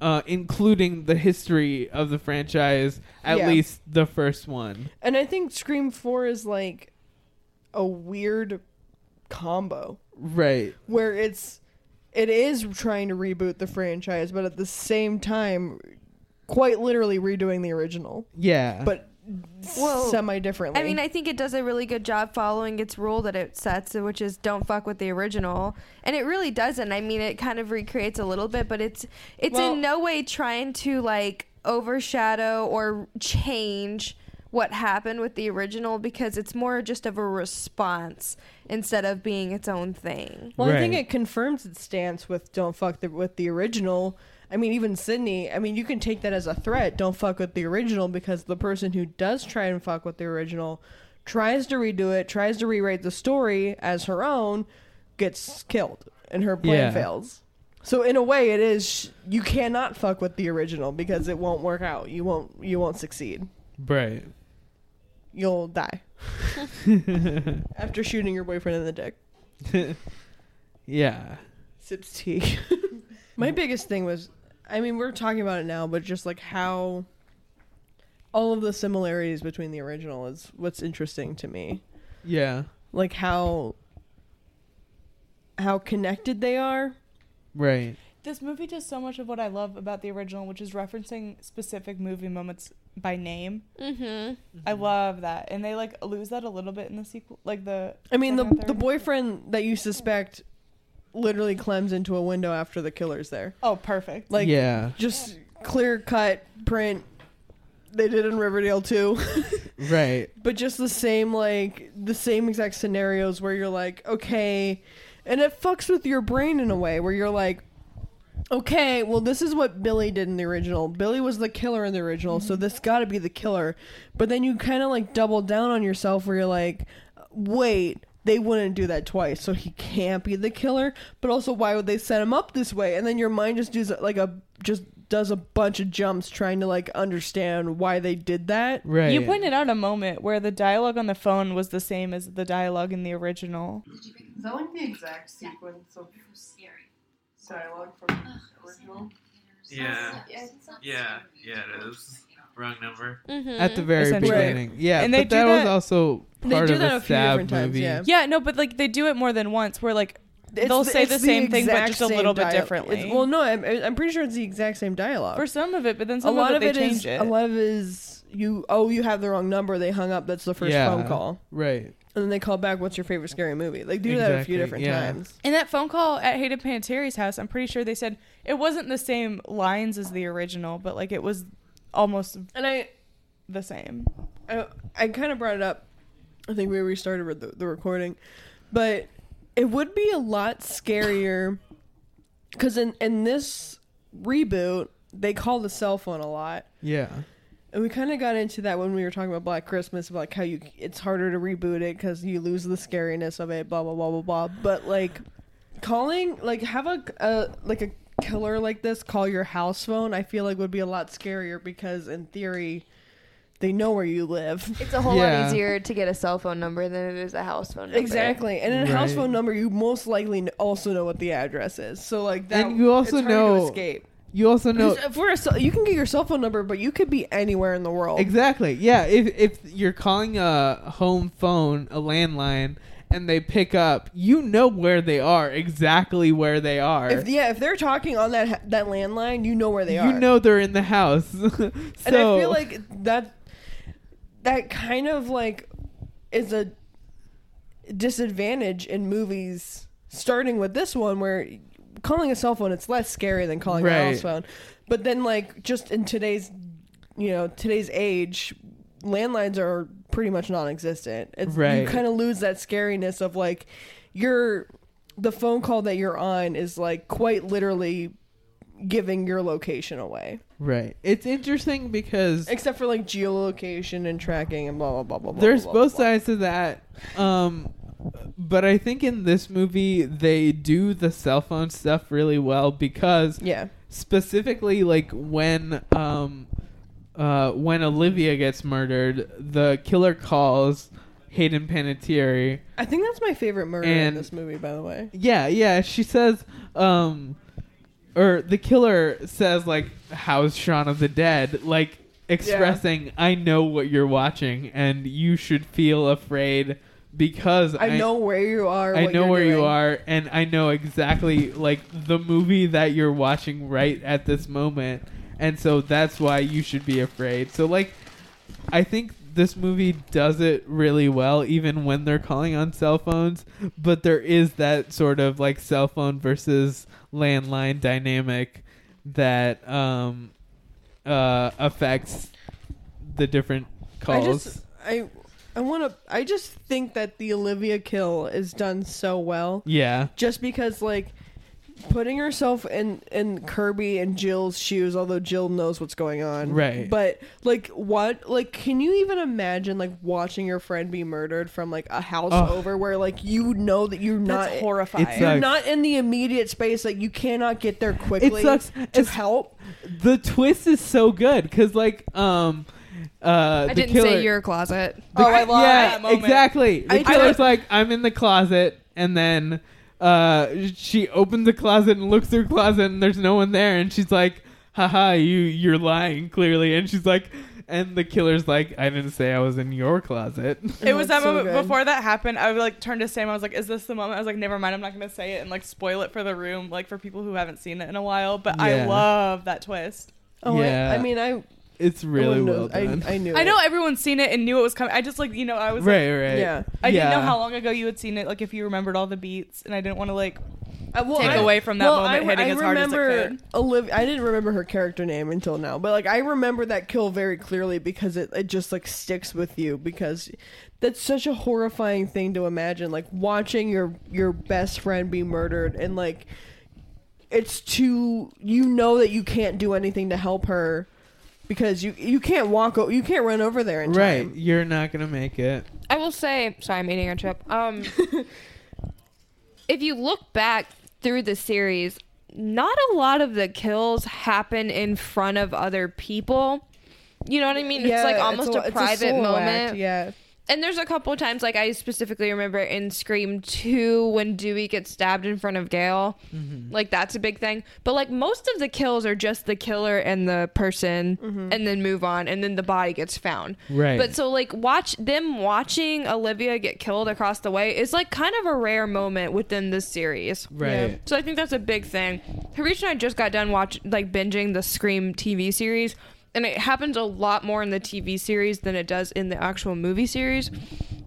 uh, including the history of the franchise, at Yeah. least the first one. And I think Scream 4 is like a weird combo Right. where it's it is trying to reboot the franchise, but at the same time, quite literally redoing the original, Yeah. but Well, semi differently. I mean, I think it does a really good job following its rule that it sets, which is don't fuck with the original, and it really doesn't. I mean, it kind of recreates a little bit, but it's it's Well- in no way trying to like overshadow or change what happened with the original because it's more just of a response instead of being its own thing. Well, I think it confirms its stance with "Don't fuck the, with the original." I mean, even Sidney. I mean, you can take that as a threat. Don't fuck with the original because the person who does try and fuck with the original tries to redo it, tries to rewrite the story as her own, gets killed, and her plan Yeah. fails. So in a way, it is you cannot fuck with the original because it won't work out. You won't. You won't succeed. right. You'll die after shooting your boyfriend in the dick. yeah. sips tea. My biggest thing was, I mean, we're talking about it now, but just like how all of the similarities between the original is what's interesting to me. Yeah. Like how how connected they are. Right. This movie does so much of what I love about the original, which is referencing specific movie moments by name. Mm-hmm. I love that, and they like lose that a little bit in the sequel, like the. I mean, the second the boyfriend that you suspect literally climbs into a window after the killer's there. Oh, perfect. Like yeah. just clear cut print. They did in Riverdale too. Right. but just the same like the same exact scenarios where you're like okay and it fucks with your brain in a way where you're like okay well this is what billy did in the original. Billy was the killer in the original so mm-hmm. this got to be the killer. But then you kind of like double down on yourself where you're like wait they wouldn't do that twice so he can't be the killer? But also why would they set him up this way? And then your mind just does like a just does a bunch of jumps trying to like understand why they did that. Right. You pointed out a moment where the dialogue on the phone was the same as the dialogue in the original. Is that like the exact sequence of dialogue from the original? Yeah. Yeah. Yeah, yeah, it is. Wrong number. Mm-hmm. at the very Essentially. beginning. Yeah, And they but do that, was that- also They part do of that a a few stab different times, movie. yeah. Yeah, no, but like they do it more than once. Where like It's they'll say the same thing, but just a same little bit dial- differently. it's- well, no, I'm, I'm pretty sure it's the exact same dialogue. for some of it, but then a lot of of it it they is it. a lot of it is you. Oh, you have the wrong number. They hung up. That's the first Yeah. phone call, Right. And then they call back. What's your favorite scary movie? They do that a few different yeah. times. In that phone call at Hayden Panettiere's house, I'm pretty sure they said it wasn't the same lines as the original, but like it was almost And I, the same. I, I kind of brought it up. I think we restarted with the, the recording, but it would be a lot scarier because in in this reboot they call the cell phone a lot. Yeah. And we kind of got into that when we were talking about Black Christmas, about like how you it's harder to reboot it because you lose the scariness of it, blah blah blah blah blah. But like calling, like have a, a like a killer like this call your house phone, I feel like would be a lot scarier because in theory they know where you live. It's a whole Yeah. lot easier to get a cell phone number than it is a house phone number. Exactly, and in a house phone number, you most likely also know what the address is. So like that, And you also it's harder to know- escape. You also know 'Cause For a, you can get your cell phone number, but you could be anywhere in the world. exactly. Yeah. If if you're calling a home phone, a landline, and they pick up, you know where they are, exactly where they are. If yeah, if they're talking on that that landline, you know where they are. you know they're in the house. so and I feel like that that kind of like is a disadvantage in movies starting with this one where calling a cell phone it's less scary than calling a Right. house phone but then like just in today's you know today's age landlines are pretty much non-existent it's, you Right. kind of lose that scariness of like your the phone call that you're on is like quite literally giving your location away Right. It's interesting because except for like geolocation and tracking and blah blah blah blah blah there's blah, blah, both blah. sides to that. Um, but I think in this movie they do the cell phone stuff really well because yeah specifically like when um uh when Olivia gets murdered, the killer calls Hayden Panettiere. I think that's my favorite murder in this movie, by the way. Yeah, yeah. She says, um, or the killer says like, "How's Shaun of the Dead?" Like expressing, "I know what you're watching, and you should feel afraid because I, know where you are. I know where you are, and I know exactly like the movie that you're watching right at this moment, and so that's why you should be afraid. So like, I think this movie does it really well, even when they're calling on cell phones. But there is that sort of like cell phone versus landline dynamic that um uh affects the different I calls. just, I, I want to. I just think that the Olivia kill is done so well, yeah. just because like putting herself in in Kirby and Jill's shoes, although Jill knows what's going on, Right. But like, what? Like, can you even imagine like watching your friend be murdered from like a house Ugh. over, where like you know that you're not That's horrifying. It's You're sucks. not in the immediate space. Like you cannot get there quickly. it sucks. to It's- help. the twist is so good because like um uh I the didn't killer, say your closet. the- Oh, I love yeah that moment. exactly the I- I killer's like i'm in the closet and then uh she opens the closet and looks through the closet and there's no one there and she's like haha you you're lying clearly and she's like and the killer's like i didn't say i was in your closet It was that so moment good. before that happened. I would like turned to Sam. I was like, "Is this the moment?" I was like, "Never mind. I'm not gonna say it and like spoil it for the room, like for people who haven't seen it in a while." But I love that twist. Oh, Yeah. I, I mean, I it's really I well done I, I knew. I it. know everyone's seen it and knew it was coming. I just like you know I was like, right right Yeah. I didn't know how long ago you had seen it. Like if you remembered all the beats, and I didn't want to like Uh, well, take I- away from that well, moment I, hitting I as hard as it remember could. Olivia. I didn't remember her character name until now, but like I remember that kill very clearly because it, it just like sticks with you because that's such a horrifying thing to imagine. Like watching your your best friend be murdered and like it's too you know that you can't do anything to help her because you you can't walk o- you can't run over there in right time. you're not gonna make it I will say, sorry, I'm eating a chip. Um, if you look back through the series, not a lot of the kills happen in front of other people. You know what I mean? it's like almost a, it's private solo act, moment. yeah. And there's a couple of times, like I specifically remember in Scream 2 when Dewey gets stabbed in front of Gale. Mm-hmm. Like that's a big thing. But like most of the kills are just the killer and the person Mm-hmm. and then move on and then the body gets found. Right. But so like watch them watching Olivia get killed across the way is like kind of a rare moment within this series. right So I think that's a big thing. Harish and I just got done watch like binging the Scream TV series, and it happens a lot more in the TV series than it does in the actual movie series.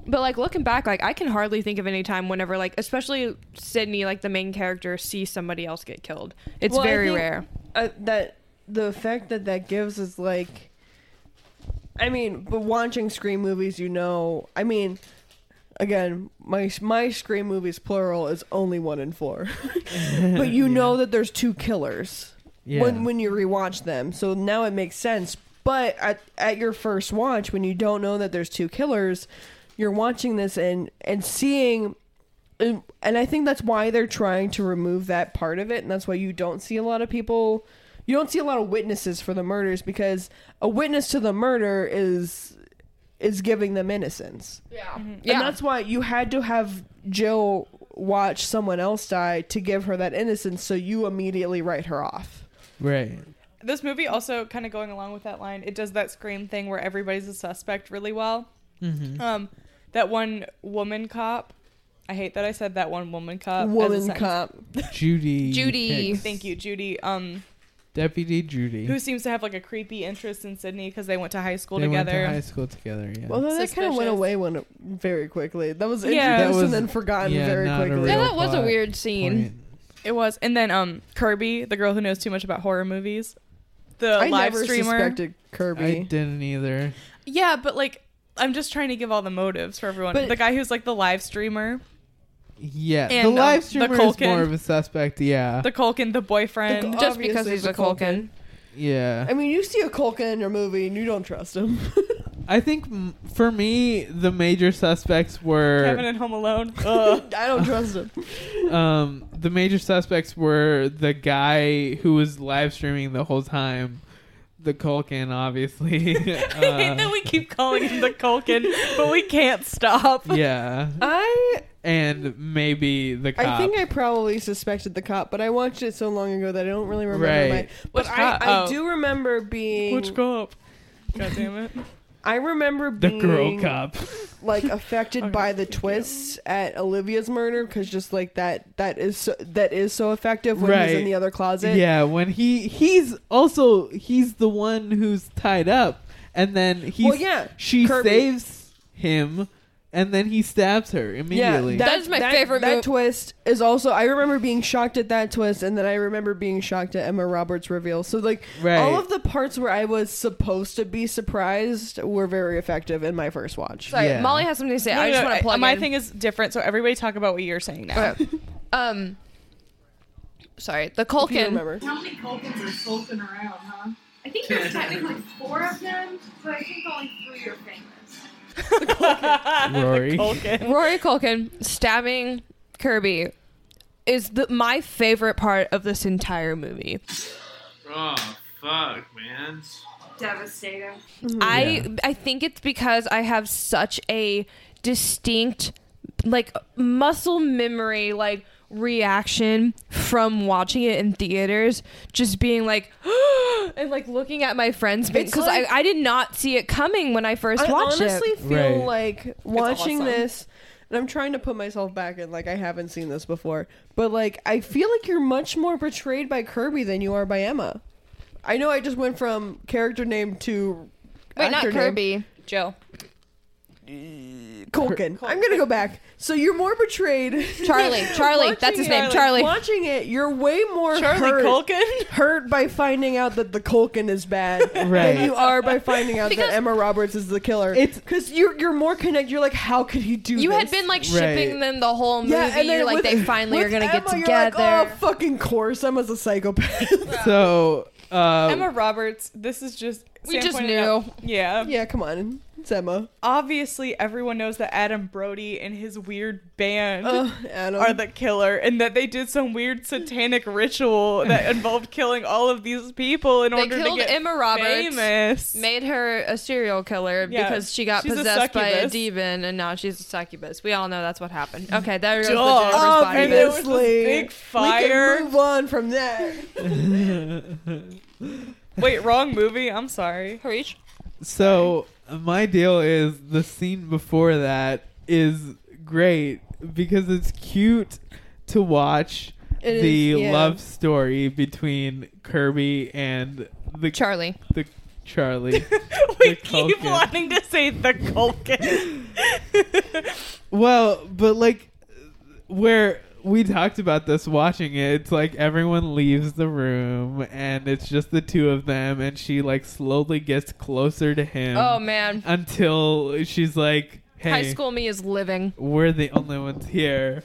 But like looking back, like I can hardly think of any time whenever like especially Sidney, like the main character, sees somebody else get killed. It's Well, I very think, rare. Uh, that the effect that that gives is like, I mean, but watching Scream movies, you know, I mean, again, my my Scream movies plural is only one in four, but you know that there's two killers yeah when when you rewatch them, so now it makes sense. But at at your first watch, when you don't know that there's two killers, you're watching this and and seeing and, and I think that's why they're trying to remove that part of it, and that's why you don't see a lot of people, you don't see a lot of witnesses for the murders because a witness to the murder is is giving them innocence, Yeah. Mm-hmm. and that's why you had to have Jill watch someone else die to give her that innocence, so you immediately write her off. Right This movie also kind of going along with that line. It does that scream thing where everybody's a suspect really well. mm-hmm. Um, that one woman cop. I hate that I said that one woman cop. as a Woman sentence. cop. judy Judy. Hicks. Thank you, Judy. Um, Deputy Judy. who seems to have like a creepy interest in Sidney because they went to high school they together. went to high school together. Yeah. Well, that kind of went away when very quickly. That was introduced Yeah. That was- and then forgotten yeah, very quickly. Yeah, that was a weird scene. point. It was, and then um Kirby, the girl who knows too much about horror movies, the I live never streamer. suspected Kirby. I didn't either. Yeah, but like I'm just trying to give all the motives for everyone. But- the guy who's like the live streamer, Yeah, And, the um, live the streamer is Culkin. more of a suspect. Yeah, the Culkin, the boyfriend. The- Just because Obviously he's a Culkin. Culkin. yeah. I mean, you see a Culkin in your movie and you don't trust him. I think m- for me, the major suspects were Kevin and Home Alone. Ugh. I don't trust him. um, the major suspects were the guy who was live streaming the whole time, the Culkin, obviously. I hate Uh, that we keep calling him the Culkin, but we can't stop. yeah, I and maybe the cop. I think I probably suspected the cop, but I watched it so long ago that I don't really remember. Right. My, but Which I, cop? I Oh. do remember being. Which cop? God damn it. I remember the being girl cop. like affected by the twists at Olivia's murder because just like that that is so, that is so effective when he's in the other closet. Yeah, when he he's also he's the one who's tied up, and then he Well, yeah, she Kirby. saves him, and then he stabs her immediately. that, That is my favorite That move. twist is also. I remember being shocked at that twist, and then I remember being shocked at Emma Roberts' reveal. So like Right. all of the parts where I was supposed to be surprised were very effective in my first watch. Sorry, Yeah. Molly has something to say. No, I no, just no, want to plug my in. thing is different, so everybody talk about what you're saying now. Okay. um, sorry, the If Culkin. remember. How many Culkins are sulking around, huh? I think there's technically four of them, but I think only three are famous. Rory. Culkin. Rory Culkin stabbing Kirby is the my favorite part of this entire movie. Oh fuck, man. Devastating. Mm-hmm. I I think it's because I have such a distinct like muscle memory like reaction from watching it in theaters just being like and like looking at my friends because like- I, I did not see it coming when I first I watched honestly it. feel Right. like watching awesome. this, and I'm trying to put myself back in like I haven't seen this before, but like I feel like you're much more betrayed by Kirby than you are by Emma. I know I just went from character name to Wait, not actor name. Kirby. Joe. Culkin. I'm gonna go back. So you're more betrayed. Charlie. Charlie. That's his Watching name. Charlie. Watching it, you're way more Charlie hurt, Culkin? hurt by finding out that the Culkin is bad Right. than you are by finding out Because- that Emma Roberts is the killer. It's- because you're you're more connected. You're like, how could he do? You this? had been like shipping Right. them the whole movie. Yeah, and then like with- they finally with are gonna get Emma, you're together. Like, oh, fucking course, Emma's a psychopath. So uh, Emma Roberts, this is just. We Sam just pointed knew. out- yeah. yeah, come on, it's Emma. Obviously, everyone knows that Adam Brody and his weird band Adam. are the killer, and that they did some weird satanic ritual that involved killing all of these people in They order to get Emma Roberts, famous. made her a serial killer Yeah, because she got she's a possessed by a demon, and now she's a succubus. We all know that's what happened. Okay, there goes the Duh. Jennifer's body. and there was this Obviously. big We fire. can move on from that. Wait, wrong movie. I'm sorry. Harish? So my deal is the scene before that is great because it's cute to watch It the is, yeah. love story between Kirby and the Charlie. the Charlie. we The keep Culkin. wanting to say the Culkin. well, but like where we talked about this watching it, it's like everyone leaves the room and it's just the two of them and she like slowly gets closer to him. Oh man, until she's like, "Hey, high school me is living. we're the only ones here.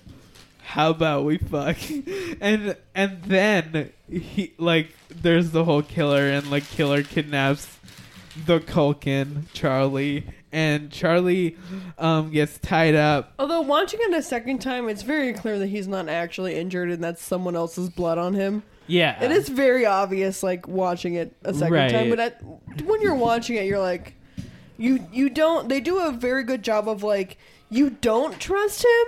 How about we fuck?" and and then he like there's the whole killer and like killer kidnaps the Culkin Charlie and Charlie um gets tied up. Although watching it a second time, it's very clear that he's not actually injured and that's someone else's blood on him. Yeah. It is very obvious, like watching it a second Right. time. But at, when you're watching it, you're like, you you don't. They do a very good job of like you don't trust him,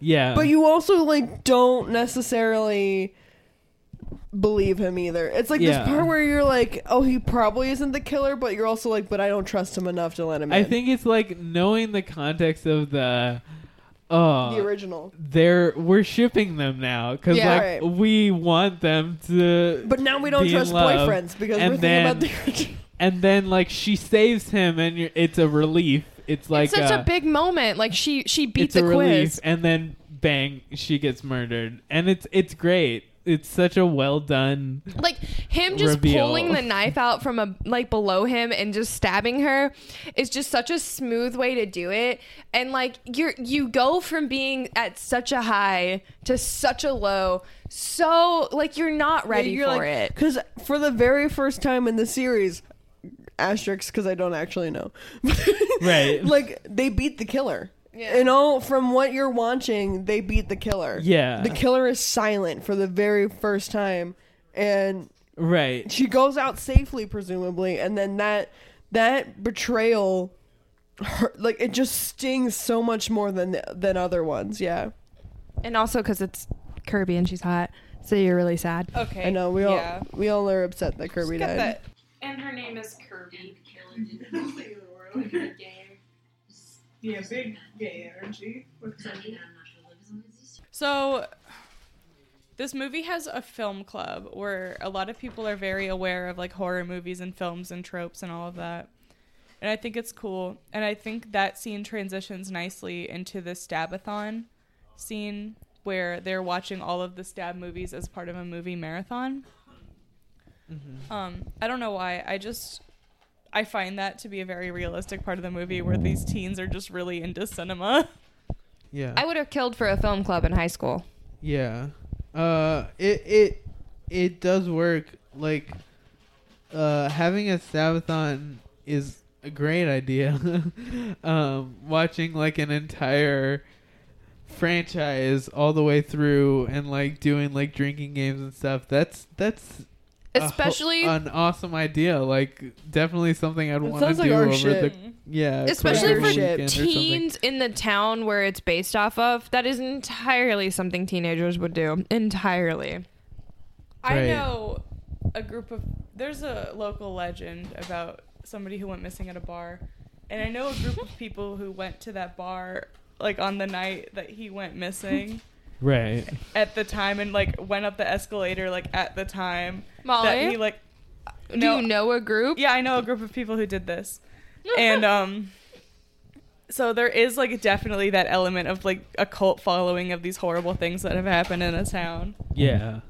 Yeah. but you also like don't necessarily believe him either. It's like Yeah. this part where you're like, oh, he probably isn't the killer, but you're also like, but I don't trust him enough to let him in. I think it's like knowing the context of the oh, the original. they're we're shipping them now because Yeah. like Right. we want them to. But now we don't be in trust love. boyfriends because And we're then- thinking about the original. and then like she saves him, and you're, it's a relief. It's like it's such uh, a big moment. Like she she beat it's the a relief, quiz. and then bang, she gets murdered, and it's it's great. It's such a well done. Like him just Reveal. pulling the knife out from a like below him and just stabbing her is just such a smooth way to do it. And like you're you go from being at such a high to such a low, so like you're not ready You're for like- it. Because for the very first time in the series, asterisks because I don't actually know. Right. like they beat the killer. Yeah. You know, from what you're watching, they beat the killer. Yeah. The killer is silent for the very first time, and Right. she goes out safely, presumably, and then that that betrayal, hurt, like it just stings so much more than than other ones. Yeah, And also because it's Kirby and she's hot, so you're really sad. Okay. I know we all yeah. we all are upset that Kirby Got died. that. And her name is Kirby. Yeah, big gay energy. with Kirby. So, this movie has a film club where a lot of people are very aware of like horror movies and films and tropes and all of that. And I think it's cool. And I think that scene transitions nicely into the Stabathon scene where they're watching all of the stab movies as part of a movie marathon. Um, I don't know why. I just I find that to be a very realistic part of the movie where these teens are just really into cinema. Yeah. I would have killed for a film club in high school. Yeah. Uh it it it does work like uh having a stabathon is a great idea. um watching like an entire franchise all the way through and like doing like drinking games and stuff. That's that's a ho- Especially an awesome idea. Like definitely something I'd want to sounds like do our over shit. the yeah, especially Christmas for shit. weekend or something. teens in the town where it's based off of that is entirely something teenagers would do entirely I Right. know a group of there's a local legend about somebody who went missing at a bar, and I know a group of people who went to that bar like on the night that he went missing Right. at the time and like went up the escalator like at the time Molly, that he like do you know a group yeah I know a group of people who did this and um so there is like definitely that element of like a cult following of these horrible things that have happened in a town Yeah.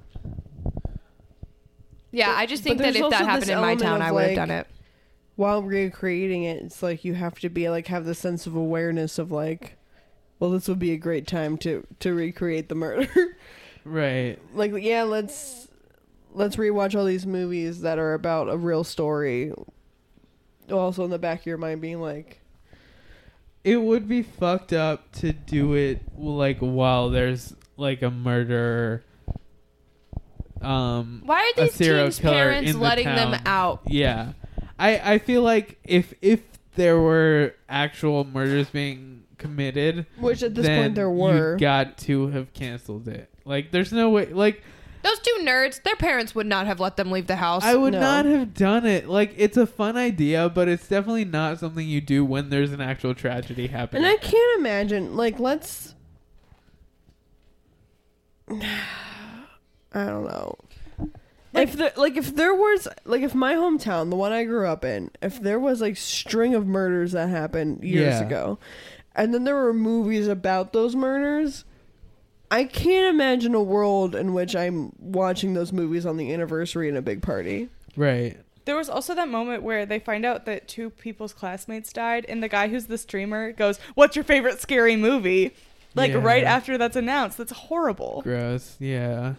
yeah i just think that if that happened in my town i would have like, done it While recreating it, it's like you have to be like have the sense of awareness of like, well, this would be a great time to to recreate the murder. Right. like, yeah, let's let's rewatch all these movies that are about a real story. Also, in the back of your mind, being like, it would be fucked up to do it like while there's like a murderer um why are a these serial teens parents in the letting them out yeah i i feel like if if there were actual murders being committed which at this then point there were. you got to have canceled it like there's no way like those two nerds their parents would not have let them leave the house i would No. not have done it like it's a fun idea but it's definitely not something you do when there's an actual tragedy happening And I can't imagine, like, let's. I don't know. if there, like, if there was, like, if my hometown, the one I grew up in, if there was like string of murders that happened years Yeah. ago, and then there were movies about those murders, I can't imagine a world in which I'm watching those movies on the anniversary in a big party. right There was also that moment where they find out that two people's classmates died, and the guy who's the streamer goes, "What's your favorite scary movie?" Like Yeah. right after that's announced. That's horrible. gross yeah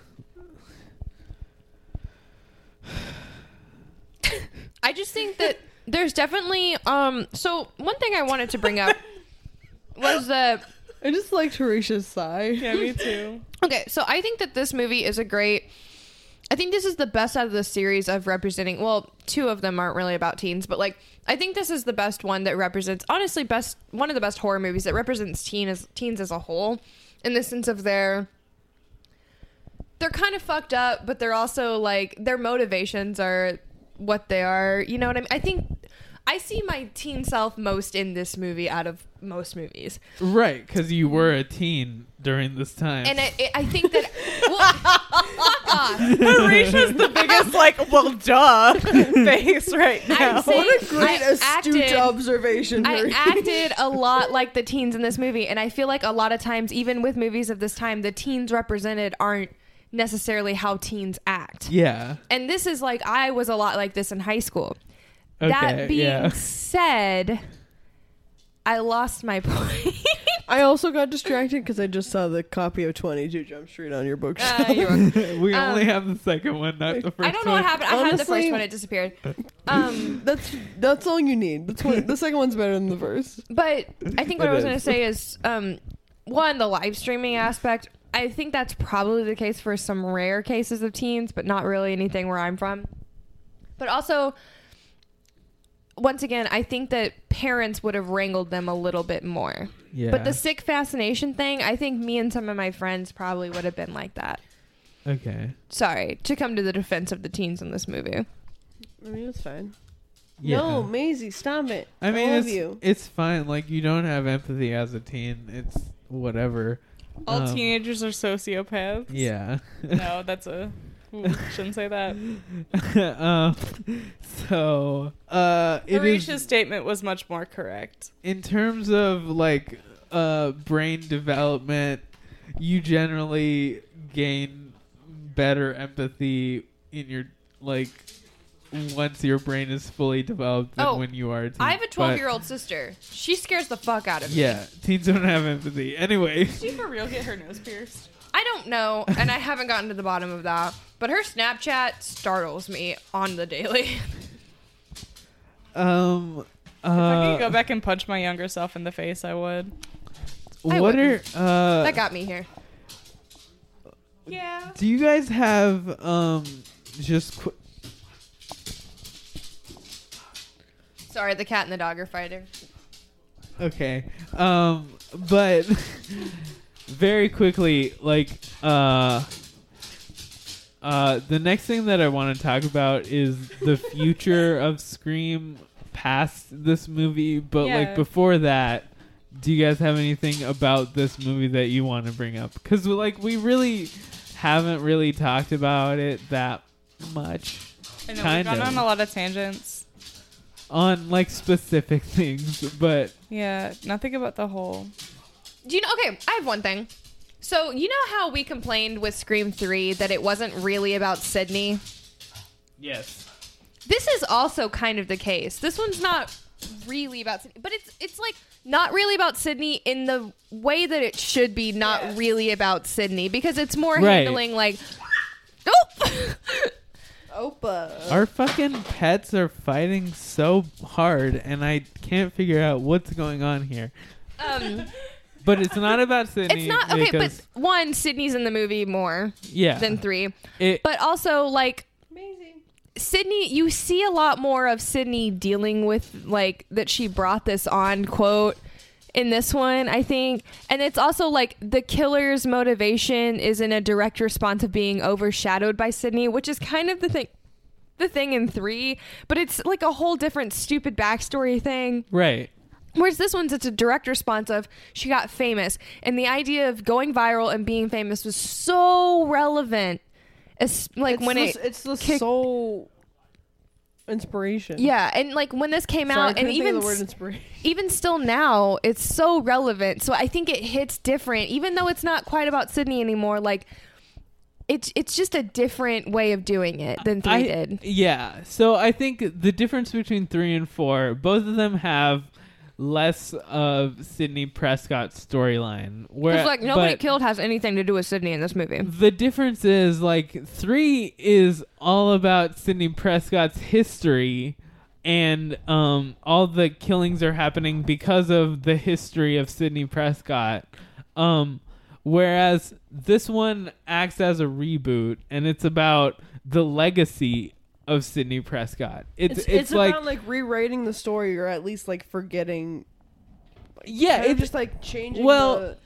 I just think that there's definitely um so one thing I wanted to bring up was that I just like Teresha's sigh. Yeah, me too. okay, so I think that this movie is a great I think this is the best out of the series of representing well, two of them aren't really about teens, but like I think this is the best one that represents honestly best one of the best horror movies that represents teen as teens as a whole in the sense of their they're kind of fucked up, but they're also like their motivations are what they are. You know what I mean? I think I see my teen self most in this movie out of most movies, Right, because you were a teen during this time. and I, I think that well, fuck off. Marisha's the biggest, like, well, duh face right now. I'm What a great I astute acted- observation. I acted a lot like the teens in this movie, and I feel like a lot of times, even with movies of this time, the teens represented aren't necessarily how teens act. yeah. And this is like I was a lot like this in high school. Okay. that being yeah. said, I lost my point. I also got distracted because I just saw the copy of 22 Jump Street on your bookshelf. Uh, you're we Um, only have the second one, not the first I don't know one. what happened. I had the first one; it disappeared. Um, that's that's all you need. That's one, the second one's better than the first. But I think what It I was going to say is um, one, the live streaming aspect. I think that's probably the case for some rare cases of teens, but not really anything where I'm from. But also, once again, I think that parents would have wrangled them a little bit more. Yeah. But the sick fascination thing, I think me and some of my friends probably would have been like that. okay. Sorry to come to the defense of the teens in this movie. I mean, it's fine. Yeah. No, Maisie, stop it. I mean, love it's you. it's fine. Like you don't have empathy as a teen. It's whatever. All Um, teenagers are sociopaths. Yeah. No, that's a. Ooh, shouldn't say that. um, so uh, it is Marisha's statement was much more correct. in terms of like uh brain development. You generally gain better empathy in your like once your brain is fully developed than Oh, when you are a teen. I have a But, 12 year old sister. She scares the fuck out of me. Yeah, teens don't have empathy. Anyway, Did she for real get her nose pierced? I don't know, and I haven't gotten to the bottom of that. But her Snapchat startles me on the daily. um, If I could go uh, back and punch my younger self in the face, I would. I what are uh? that got me here. Yeah. Do you guys have um just qu- Sorry, the cat and the dog are fighting. okay um but very quickly like uh uh the next thing that I want to talk about is the future of Scream past this movie but Yeah. like before that do you guys have anything about this movie that you want to bring up cuz like we really haven't really talked about it that much I know Kind we've gone of. on a lot of tangents. on like specific things but Yeah, nothing about the whole. Do you know? Okay, I have one thing. So you know how we complained with Scream Three that it wasn't really about Sidney. yes This is also kind of the case. This one's not really about Sidney, but it's it's like not really about Sidney in the way that it should be. Not really about Sidney because it's more Right. handling like. Oh. Opa. Our fucking pets are fighting so hard, and I can't figure out what's going on here. um, But it's not about Sidney. it's not okay, but one Sidney's in the movie more yeah, than three, it, but also like Sidney, you see a lot more of Sidney dealing with like that she brought this on quote in this one, I think. And it's also like the killer's motivation is in a direct response of being overshadowed by Sidney, which is kind of the thing the thing in 3, but it's like a whole different stupid backstory thing. right. Whereas this one's it's a direct response of she got famous, and the idea of going viral and being famous was so relevant. As, like it's when the, it it's the kicked- sole inspiration. Yeah, and like when this came Sorry, out, and even the word inspiration. even still now, it's so relevant. So I think it hits different, even though it's not quite about Sidney anymore. Like it's it's just a different way of doing it than three I, did. Yeah. So I think the difference between three and four, both of them have less of Sidney Prescott's storyline. Where like nobody killed has anything to do with Sidney in this movie. The difference is like three is all about Sidney Prescott's history, and um, all the killings are happening because of the history of Sidney Prescott. Um, whereas this one acts as a reboot, and it's about the legacy of Sidney Prescott. It's It's, it's, it's, like about like rewriting the story or at least like forgetting. yeah, it's just like changing. well, the,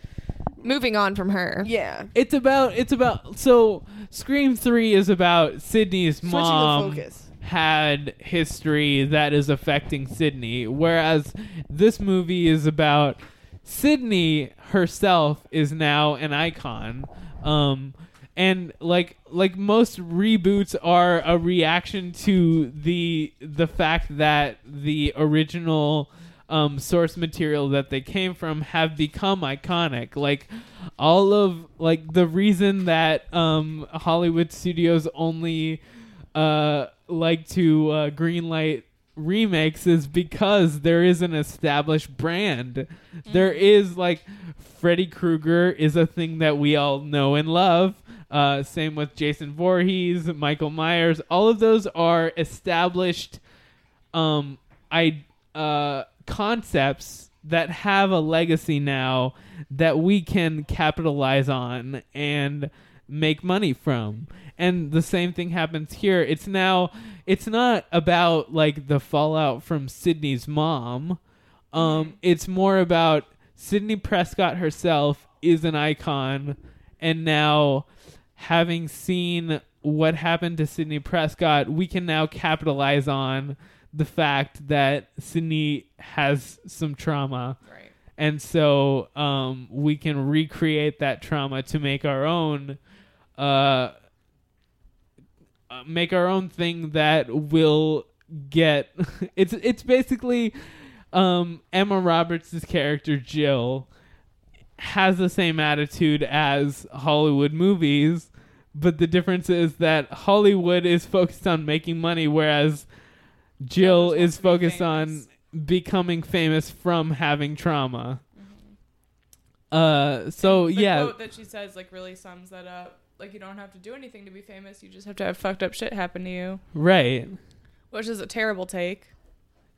Moving on from her. yeah, it's about it's about so Scream Three is about Sidney's switching mom. the focus. had history that is affecting Sidney, whereas this movie is about Sidney herself is now an icon. Um, and like like most reboots are a reaction to the the fact that the original um, source material that they came from have become iconic. Like all of like the reason that um, Hollywood studios only uh, like to uh, greenlight remakes is because there is an established brand. There is like Freddy Krueger is a thing that we all know and love. Uh, same with Jason Voorhees, Michael Myers. All of those are established um, I uh, concepts that have a legacy now that we can capitalize on and make money from. And the same thing happens here. It's now it's not about like the fallout from Sidney's mom. Um it's more about Sidney Prescott herself is an icon and now having seen what happened to Sidney Prescott, we can now capitalize on the fact that Sidney has some trauma. Right. And so um, we can recreate that trauma to make our own uh, uh, make our own thing that will get it's it's basically um, Emma Roberts' character Jill has the same attitude as Hollywood movies, but the difference is that Hollywood is focused on making money, whereas Jill is focused on becoming famous from having trauma. Uh, so the yeah, quote that she says like really sums that up. Like you don't have to do anything to be famous. You just have to have fucked up shit happen to you, right. which is a terrible take.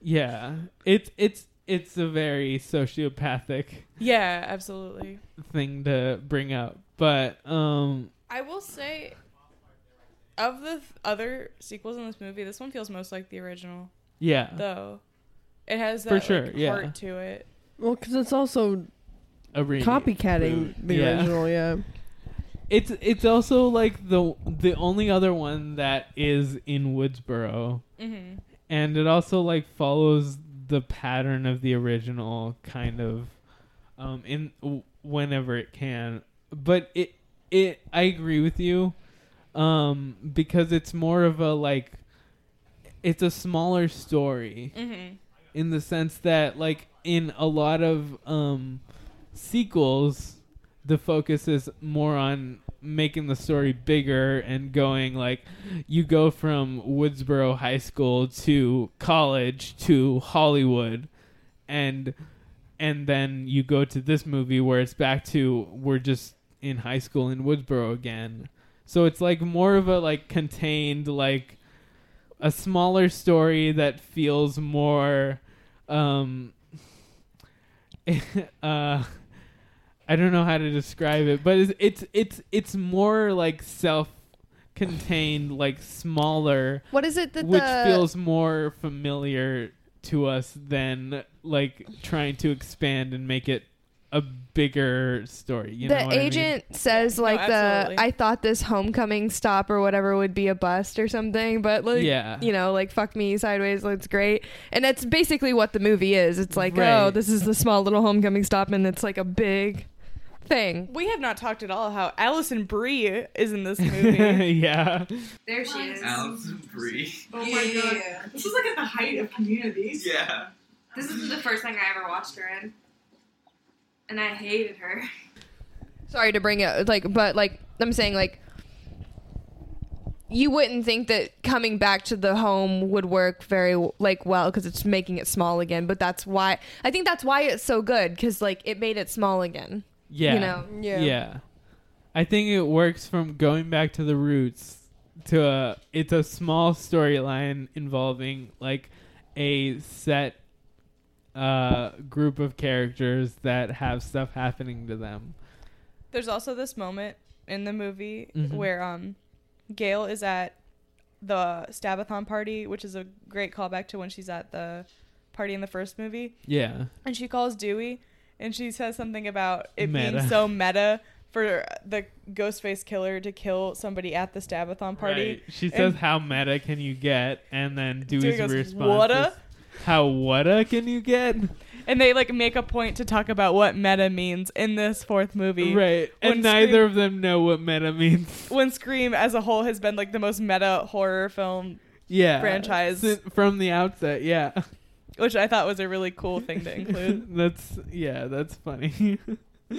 Yeah, it's it's it's a very sociopathic Yeah, absolutely. thing to bring up, but um, I will say, of the th- other sequels in this movie, this one feels most like the original. yeah, Though, it has For that sure, like, yeah. heart to it. Well, because it's also a re- copycatting the Yeah. original. Yeah. It's it's also like the the only other one that is in Woodsboro, Mm-hmm. and it also like follows the pattern of the original kind of um in w- whenever it can but it it i agree with you um because it's more of a like it's a smaller story Mm-hmm. in the sense that like in a lot of um sequels the focus is more on making the story bigger and going like you go from Woodsboro High School to college to Hollywood and and then you go to this movie where it's back to we're just in high school in Woodsboro again. So it's like more of a like contained like a smaller story that feels more um uh I don't know how to describe it, but it's it's it's, it's more like self-contained, like smaller, What is it that which feels more familiar to us than like trying to expand and make it a bigger story. You know the what I mean? agent says No, like the absolutely. I thought this homecoming stop or whatever would be a bust or something, but like Yeah. you know, like fuck me sideways, it's great. And that's basically what the movie is. It's like, oh, Right. oh, this is the small little homecoming stop and it's like a big thing. We have not talked at all how Alison Brie is in this movie. yeah. There she is. Alison Brie. Oh my Yeah. god. This is like at the height of communities. Yeah. This is the first thing I ever watched her in. And I hated her. Sorry to bring it like but like I'm saying like you wouldn't think that coming back to the home would work very like well because it's making it small again but that's why i think that's why it's so good because like it made it small again Yeah. you know Yeah. Yeah. I think it works from going back to the roots to a it's a small storyline involving like a set uh group of characters that have stuff happening to them. There's also this moment in the movie Mhm. where um Gale is at the Stabathon party, which is a great callback to when she's at the party in the first movie. Yeah. And she calls Dewey and she says something about it Meta. being so meta for the Ghostface killer to kill somebody at the Stabathon party. Right. She And- says, "How meta can you get?" And then Dewey's Dewey goes, response "Whata?" is, "How whata uh, can you get?" And they like make a point to talk about what meta means in this fourth movie. Right. When And neither Scream- of them know what meta means. When Scream as a whole has been like the most meta horror film, Yeah. Franchise. Si- from the outset. Yeah. which I thought was a really cool thing to include. that's yeah. That's funny.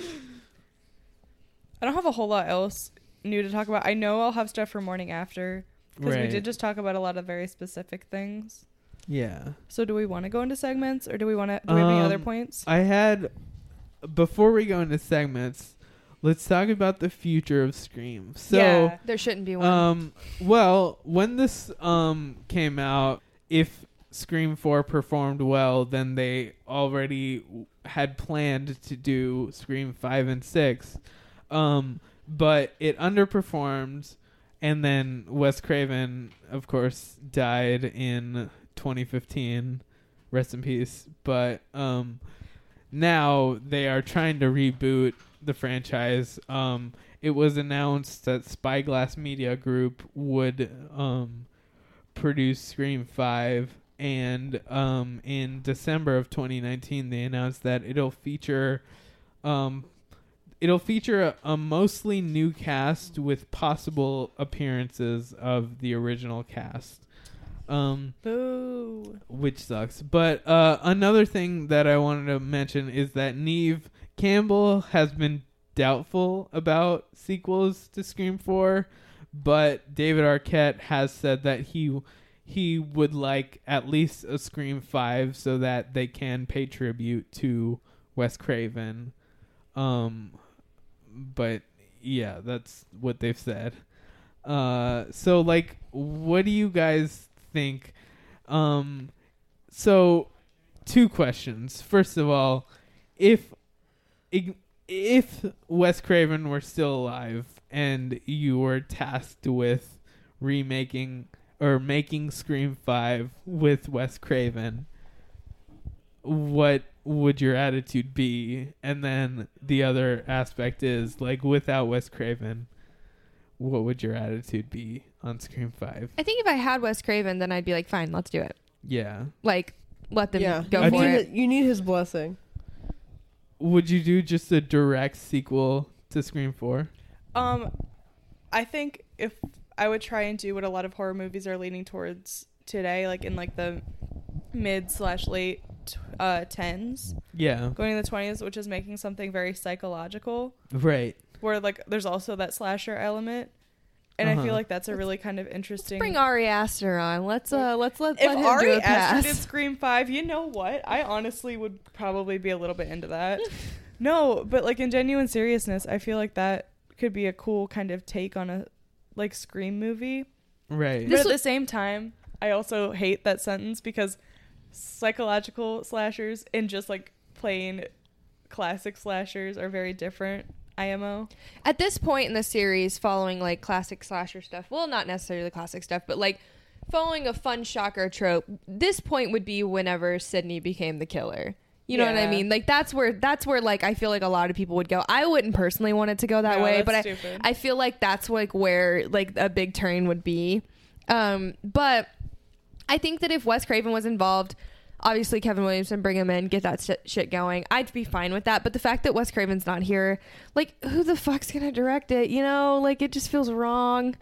I don't have a whole lot else new to talk about. I know I'll have stuff for morning after because we did just talk about a lot of very specific things. Yeah. So do we want to go into segments or do we want to? Do we have any other Um, points? I had before we go into segments, let's talk about the future of Scream. So Yeah. There shouldn't be one. Um. Well, when this um came out, if Scream Four performed well, then they already w- had planned to do Scream Five and Six. Um, but it underperformed, and then Wes Craven, of course, died in 2015. Rest in peace. But um, now they are trying to reboot the franchise. Um, it was announced that Spyglass Media Group would um, produce Scream 5 and um, in December of 2019 they announced that it'll feature um, it'll feature a, a mostly new cast with possible appearances of the original cast. Um, Boo. which sucks. But uh, another thing that I wanted to mention is that Neve Campbell has been doubtful about sequels to Scream 4, but David Arquette has said that he he would like at least a Scream 5 so that they can pay tribute to Wes Craven. Um but yeah, that's what they've said. Uh so like what do you guys think um so two questions. First of all, if if Wes Craven were still alive and you were tasked with remaking or making Scream 5 with Wes Craven, what would your attitude be? And then the other aspect is like without Wes Craven, what would your attitude be on Scream 5? I think if I had Wes Craven, then I'd be like, fine, let's do it. Yeah. Like, let them yeah, go you for need it. You need his blessing. Would you do just a direct sequel to Scream 4? Um, I think if I would try and do what a lot of horror movies are leaning towards today, like in like the mid slash late uh tens, Yeah. going in the twenties, which is making something very psychological, Right. where like there's also that slasher element, and I Uh-huh. feel like that's a really kind of interesting. Bring Ari Aster on. Let's uh, let's let, if let him do Ari a pass. Aster did Scream Five, you know what? I honestly would probably be a little bit into that. no, but like in genuine seriousness, I feel like that could be a cool kind of take on a like Scream movie. Right. but at the same time, I also hate that sentence because psychological slashers and just like plain classic slashers are very different. IMO. At this point in the series, following like classic slasher stuff, well, not necessarily the classic stuff, but like following a fun shocker trope, this point would be whenever Sidney became the killer. You know what I mean? Like that's where that's where like I feel like a lot of people would go. I wouldn't personally want it to go that No, way, but I. I feel like that's like where like a big turn would be. Um, but I think that if Wes Craven was involved, obviously Kevin Williamson bring him in, get that st- shit going. I'd be fine with that. But the fact that Wes Craven's not here, like, who the fuck's gonna direct it? You know, like it just feels wrong.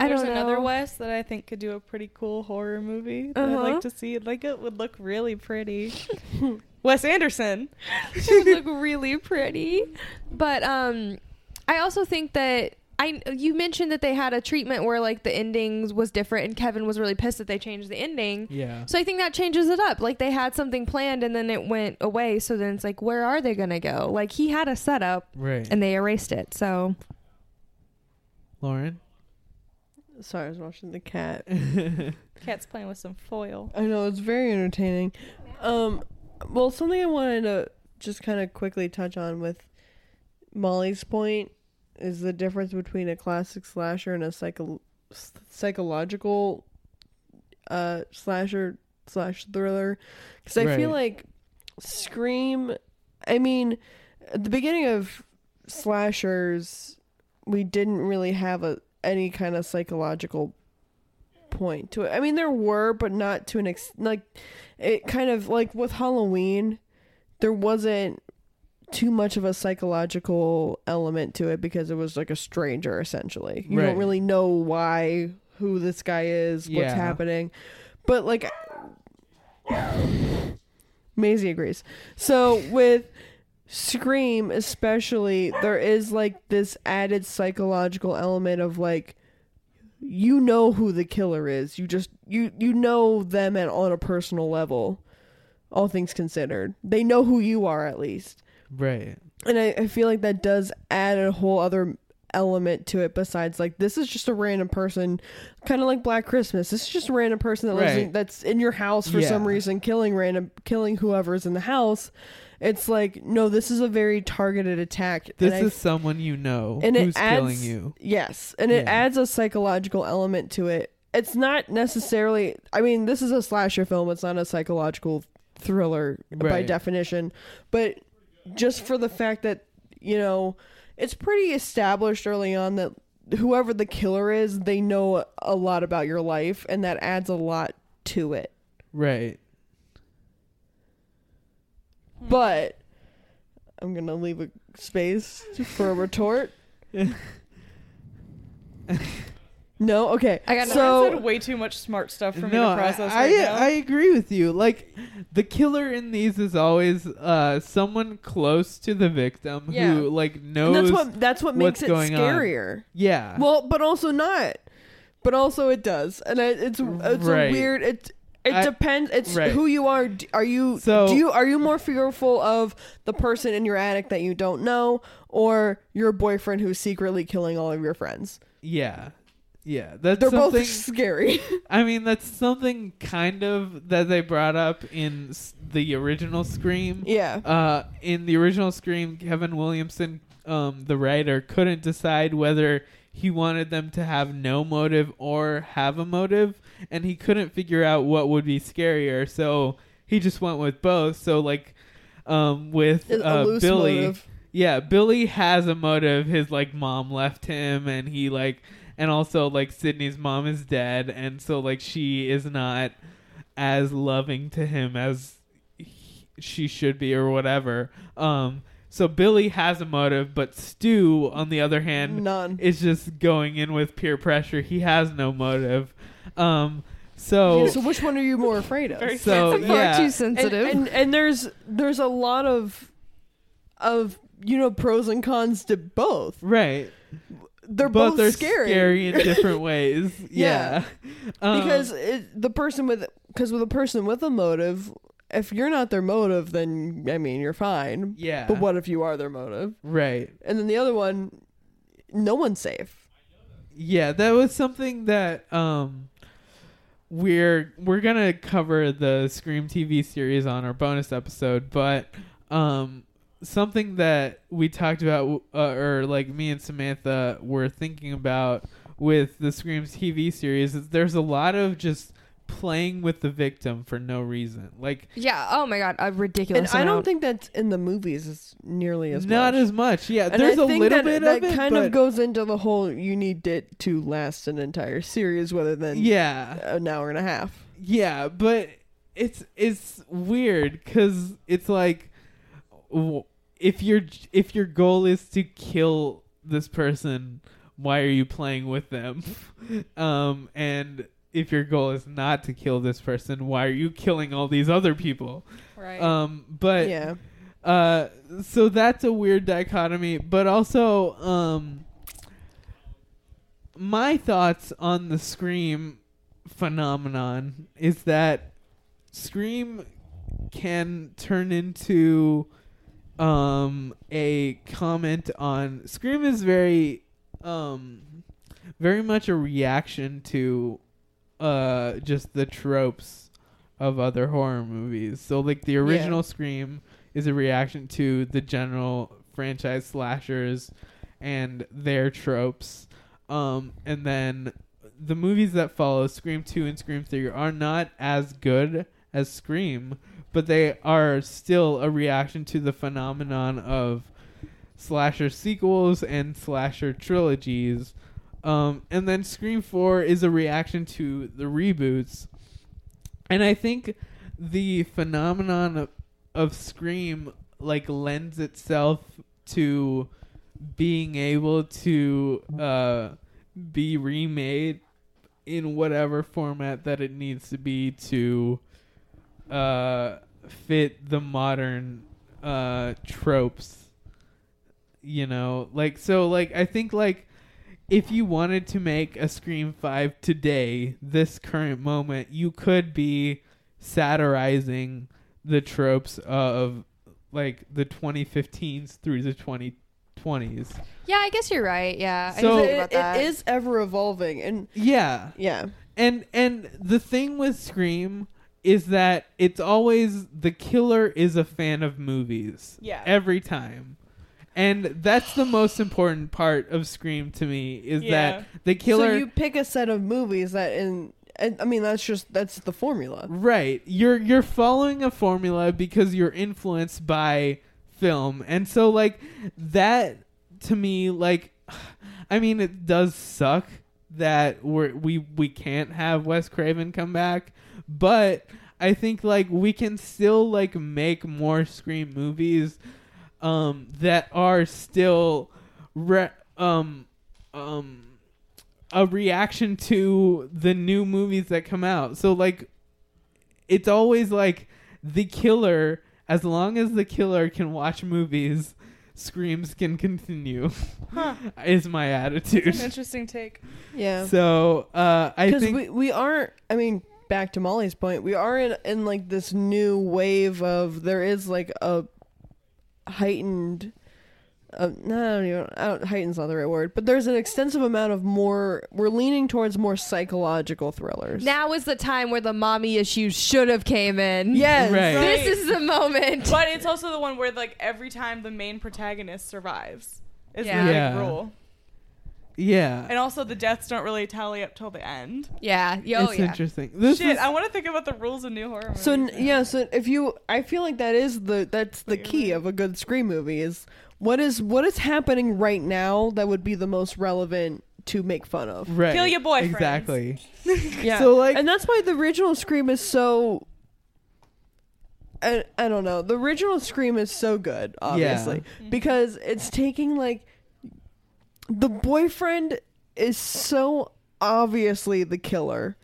I There's don't know. another Wes that I think could do a pretty cool horror movie that I'd Uh-huh. like to see. Like it would look really pretty. Wes Anderson. It would look really pretty. But um, I also think that I you mentioned that they had a treatment where like the endings was different, and Kevin was really pissed that they changed the ending. Yeah. So I think that changes it up. Like they had something planned and then it went away. So then it's like, where are they gonna go? Like he had a setup Right. and they erased it. So Lauren? Sorry, I was watching the cat. Cat's playing with some foil. I know it's very entertaining. Um, well, something I wanted to just kind of quickly touch on with Molly's point is the difference between a classic slasher and a psycho- psychological uh slasher slash thriller. Because I feel like Scream. I mean, at the beginning of slashers, we didn't really have a any kind of psychological point to it. I mean, there were, but not to an ex. Like, it kind of like with Halloween, there wasn't too much of a psychological element to it because it was like a stranger essentially. You Right. don't really know why, who this guy is, what's Yeah. happening, but like. Maisie agrees. So with Scream, especially, there is like this added psychological element of like you know who the killer is. You just you you know them at on a personal level. All things considered, they know who you are at least, Right. and I, I feel like that does add a whole other element to it. Besides, like this is just a random person, kind of like Black Christmas. This is just a random person that lives in, that's in your house for some reason, killing random, killing whoever's in the house. It's like no, this is a very targeted attack. This and I is someone you know and who's adds, killing you. Yes, and it adds a psychological element to it. It's not necessarily. I mean, this is a slasher film. It's not a psychological thriller by definition, but just for the fact that you know, it's pretty established early on that whoever the killer is, they know a lot about your life, and that adds a lot to it. Right. Hmm. But I'm gonna leave a space for a retort. no, okay. I got So, so said way too much smart stuff for me no, to process I, right I, now. I agree with you. Like the killer in these is always uh someone close to the victim Yeah. who like and knows that's what that's what what's makes it going on. scarier. Yeah. Well, but also not. But also it does, and it, it's it's Right. a weird. It it I- depends. It's right. who you are. Are you So- do you are you more fearful of the person in your attic that you don't know, or your boyfriend who's secretly killing all of your friends? yeah. Yeah. That's They're both scary. I mean, that's something kind of that they brought up in s- the original Scream. yeah. Uh, in the original Scream, Kevin Williamson, um, the writer, couldn't decide whether he wanted them to have no motive or have a motive, and he couldn't figure out what would be scarier. So he just went with both. So like, um, with uh, loose Billy, motive. yeah, Billy has a motive. His like mom left him, and he like, and also like Sidney's mom is dead, and so like she is not as loving to him as he- she should be, or whatever. Um, so Billy has a motive, but Stu, on the other hand, None. is just going in with peer pressure. He has no motive. Um, so so which one are you more afraid of? Very so Far yeah, too and, sensitive. and and there's there's a lot of of you know pros and cons to both. right. They're but both they're scary. scary in different ways. Yeah, Um, because it, the person with because with a person with a motive if you're not their motive then i mean you're fine yeah, but what if you are their motive right? and then the other one no one's safe Yeah, that was something that um we're we're gonna cover the Scream TV series on our bonus episode, but um something that we talked about uh, or like me and Samantha were thinking about with the Scream TV series is there's a lot of just playing with the victim for no reason. Like yeah. Oh my god, a ridiculous. and ridiculous. i don't think that's in the movies as nearly as much. not much as much. Yeah, and there's I a think little that, bit that of it, kind but of goes into the whole you need it to last an entire series rather than yeah. an hour and a half Yeah, but it's it's weird because it's like w- if your if your goal is to kill this person, why are you playing with them? um, and if your goal is not to kill this person, why are you killing all these other people? Right. Um, but yeah uh, so that's a weird dichotomy, but also, um, my thoughts on the Scream phenomenon is that Scream can turn into um a comment on Scream is very um very much a reaction to uh just the tropes of other horror movies. So like the original Scream is a reaction to the general franchise slashers and their tropes. Um and then the movies that follow Scream 2 and Scream 3 are not as good as Scream, but they are still a reaction to the phenomenon of slasher sequels and slasher trilogies. Um, and then Scream 4 is a reaction to the reboots. And I think the phenomenon of, of Scream like lends itself to being able to uh, be remade in whatever format that it needs to be to uh, fit the modern uh, tropes. You know, like so, like I think like if you wanted to make a Scream 5 today, this current moment, you could be satirizing the tropes of like the 2015s through the 2020s. Yeah, I guess you're right. Yeah, So- didn't It, it is ever evolving, and Yeah. yeah, And and the thing with Scream is that it's always the killer is a fan of movies. Yeah. Every time. And that's the most important part of Scream to me is Yeah. that the killer So you pick a set of movies that, in, and I mean, that's just that's the formula. Right. You're you're following a formula because you're influenced by film. And so like that to me like I mean it does suck that we're, we we can't have Wes Craven come back, but I think like we can still like make more Scream movies um that are still re- um um a reaction to the new movies that come out. So like it's always like the killer as long as the killer can watch movies screams can continue Huh. is my attitude An interesting take. Yeah, so uh i think we we aren't. I mean, back to Molly's point, we are in in like this new wave of there is like a heightened. Uh, no, I don't even, I don't, heightened's not the right word, but there's an extensive amount of more. We're leaning towards more psychological thrillers. now is the time where the mommy issues should have came in. yes, Right. This is the moment. But it's also the one where like every time the main protagonist survives is Yeah. the Yeah. big rule. Yeah And also the deaths don't really tally up till the end. yeah. Yo, it's yeah. interesting this Shit, is, I want to think about the rules of new horror. So n- yeah, so if you, I feel like that is the that's the key right. of a good scream movie is what is what is happening right now that would be the most relevant to make fun of. right Kill your boyfriends. exactly Yeah, So, like- and that's why the original Scream is so. I, I don't know. The original Scream is so good, obviously, mm-hmm. because it's taking like the boyfriend is so obviously the killer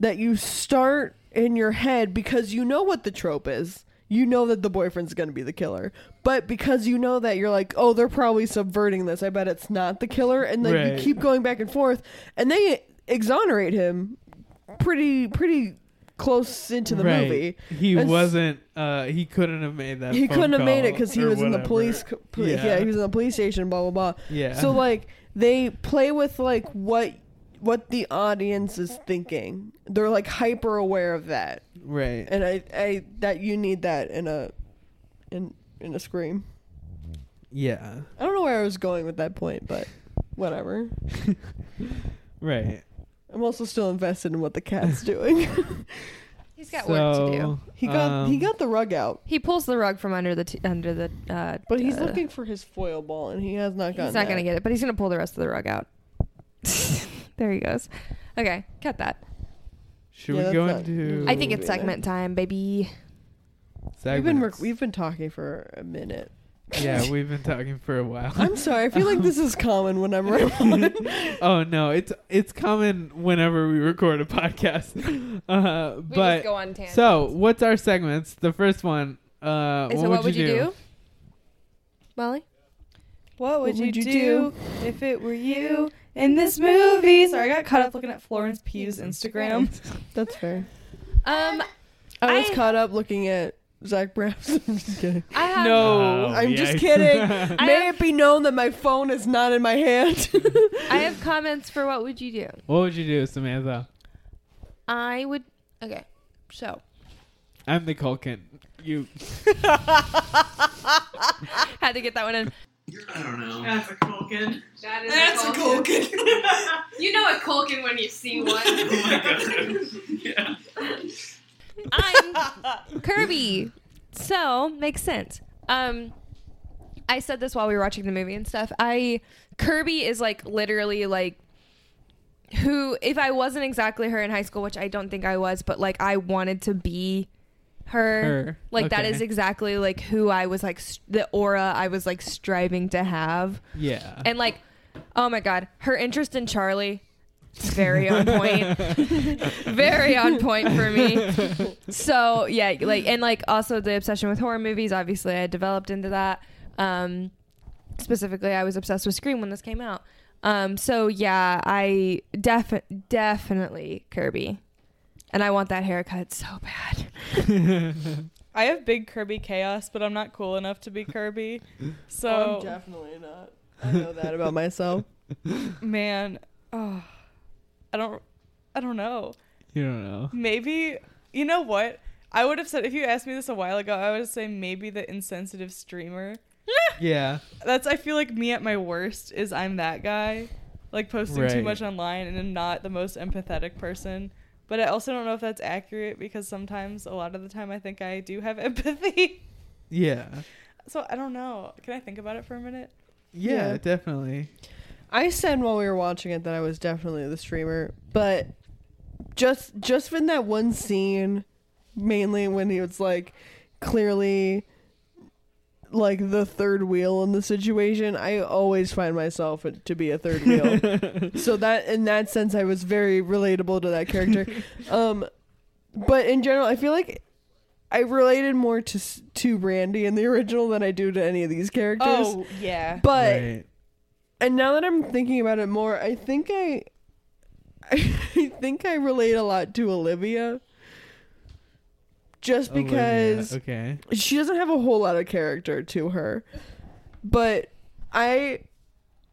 that you start in your head because you know what the trope is. You know that the boyfriend's going to be the killer. But because you know that you're like, "Oh, they're probably subverting this. I bet it's not the killer." And then Right. you keep going back and forth and they exonerate him pretty pretty close into the right. movie. he And wasn't uh he couldn't have made that He couldn't have made it because he was in the police. poli- yeah. Yeah. he was in the police station. Blah blah blah. yeah So like they play with like what what the audience is thinking. They're like hyper aware of that, right and I I that you need that in a in in a scream. yeah I don't know where I was going with that point, but whatever. right I'm also still invested in what the cat's doing. He's got work to do. He got he um, got the rug out, He pulls the rug from under the t- under the. Uh, but he's uh, looking for his foil ball, and he has not gotten. He's not gonna get it, but he's gonna pull the rest of the rug out. there he goes. Okay, cut that. should Yeah, we go that's not- into I think it's Ooh, segment time, baby. We've been rec- segments? we've been talking for a minute. Yeah we've been talking for a while I'm sorry. I feel like this is common whenever I'm on. oh no, it's it's common whenever we record a podcast. Uh, We but just go on tangents. so what's our segments? The first one. Uh, so what would you do? Molly? What would, would you, you do, if it were you in this movie? Sorry, I got caught up looking at Florence Pugh's Instagram. That's fair. Um, I was I- caught up looking at Zach Braff's. I'm just kidding. I have No, uh, I'm just yikes. kidding. I May have- it be known that my phone is not in my hand. I have comments for what would you do? what would you do, Samantha? I would. Okay, so I'm the Culkin. You. had to get that one in. I don't know. That's a Culkin. That is That's a Culkin. You know a Culkin when you see one. Oh my god. yeah. I'm Kirby, so makes sense. Um, I said this while we were watching the movie and stuff. I Kirby is like literally like who if I wasn't exactly her in high school, which I don't think I was, but like I wanted to be her. Her. Like that Okay. is exactly like who I was like st- the aura I was like striving to have. Yeah. And like oh my god, her interest in Charlie very on point. very on point for me. So, yeah, like and like also the obsession with horror movies, obviously I developed into that. Um specifically I was obsessed with Scream when this came out. Um so yeah, I def- definitely Kirby. And I want that haircut so bad. I have big Kirby chaos, but I'm not cool enough to be Kirby. I'm So, definitely not. I know that about myself. man, oh, I don't, I don't know. you don't know. Maybe you know what? I would have said if you asked me this a while ago, I would say maybe the insensitive streamer. Yeah. That's I feel like me at my worst is I'm that guy, like posting too much online and I'm not the most empathetic person. But I also don't know if that's accurate because sometimes a lot of the time I think I do have empathy. Yeah. so I don't know. Can I think about it for a minute? Yeah, Yeah. definitely. I said while we were watching it that I was definitely the streamer, but just just in that one scene, mainly when he was like clearly like the third wheel in the situation, I always find myself to be a third wheel. so that in that sense I was very relatable to that character. um but in general, I feel like I related more to to Randy in the original than I do to any of these characters. Oh yeah. but right. And now that I'm thinking about it more, I think I, I think I relate a lot to Olivia. Just Olivia, because Okay. she doesn't have a whole lot of character to her, but I,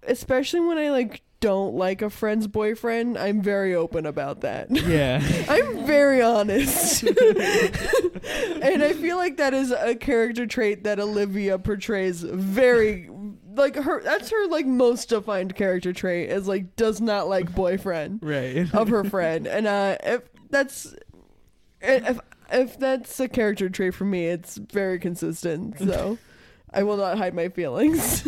especially when I like don't like a friend's boyfriend, I'm very open about that. Yeah. I'm very honest. and I feel like that is a character trait that Olivia portrays very like her that's her like most defined character trait is like does not like boyfriend right. of her friend. And uh if that's if if that's a character trait for me, it's very consistent. So I will not hide my feelings.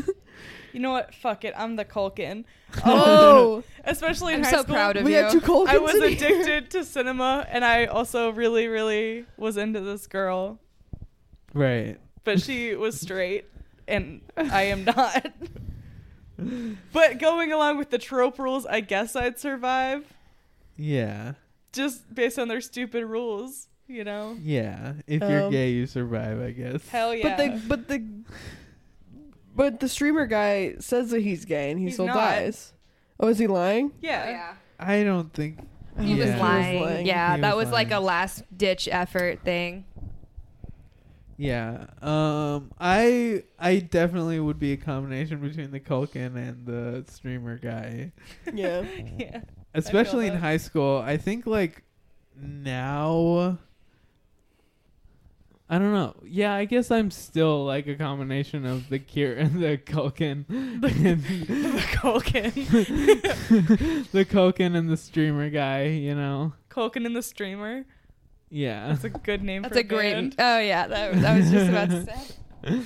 You know what? Fuck it. I'm the Culkin. oh, Especially in I'm high so school. proud of we you. got two Culkins I was in here. addicted to cinema and I also really, really was into this girl. right. But she was straight and I am not. but going along with the trope rules, I guess I'd survive. Yeah. Just based on their stupid rules, you know? Yeah. If you're Um, gay, you survive, I guess. Hell yeah. But the but the but the streamer guy says that he's gay and he He's still not. dies. Oh, is he lying? yeah. I don't think. He was Yeah. lying. lying. Yeah, He that was was like a lying. last ditch effort thing. Yeah. Um. I I definitely would be a combination between the Culkin and the streamer guy, Yeah. Yeah. especially in that. high school. I think like now. I don't know. Yeah, I guess I'm still like a combination of the Kier and the Culkin, and the Culkin. the Culkin and the streamer guy. You know. Culkin and the streamer. Yeah. That's a good name That's for a great. band. Oh yeah, that, I was just about to say.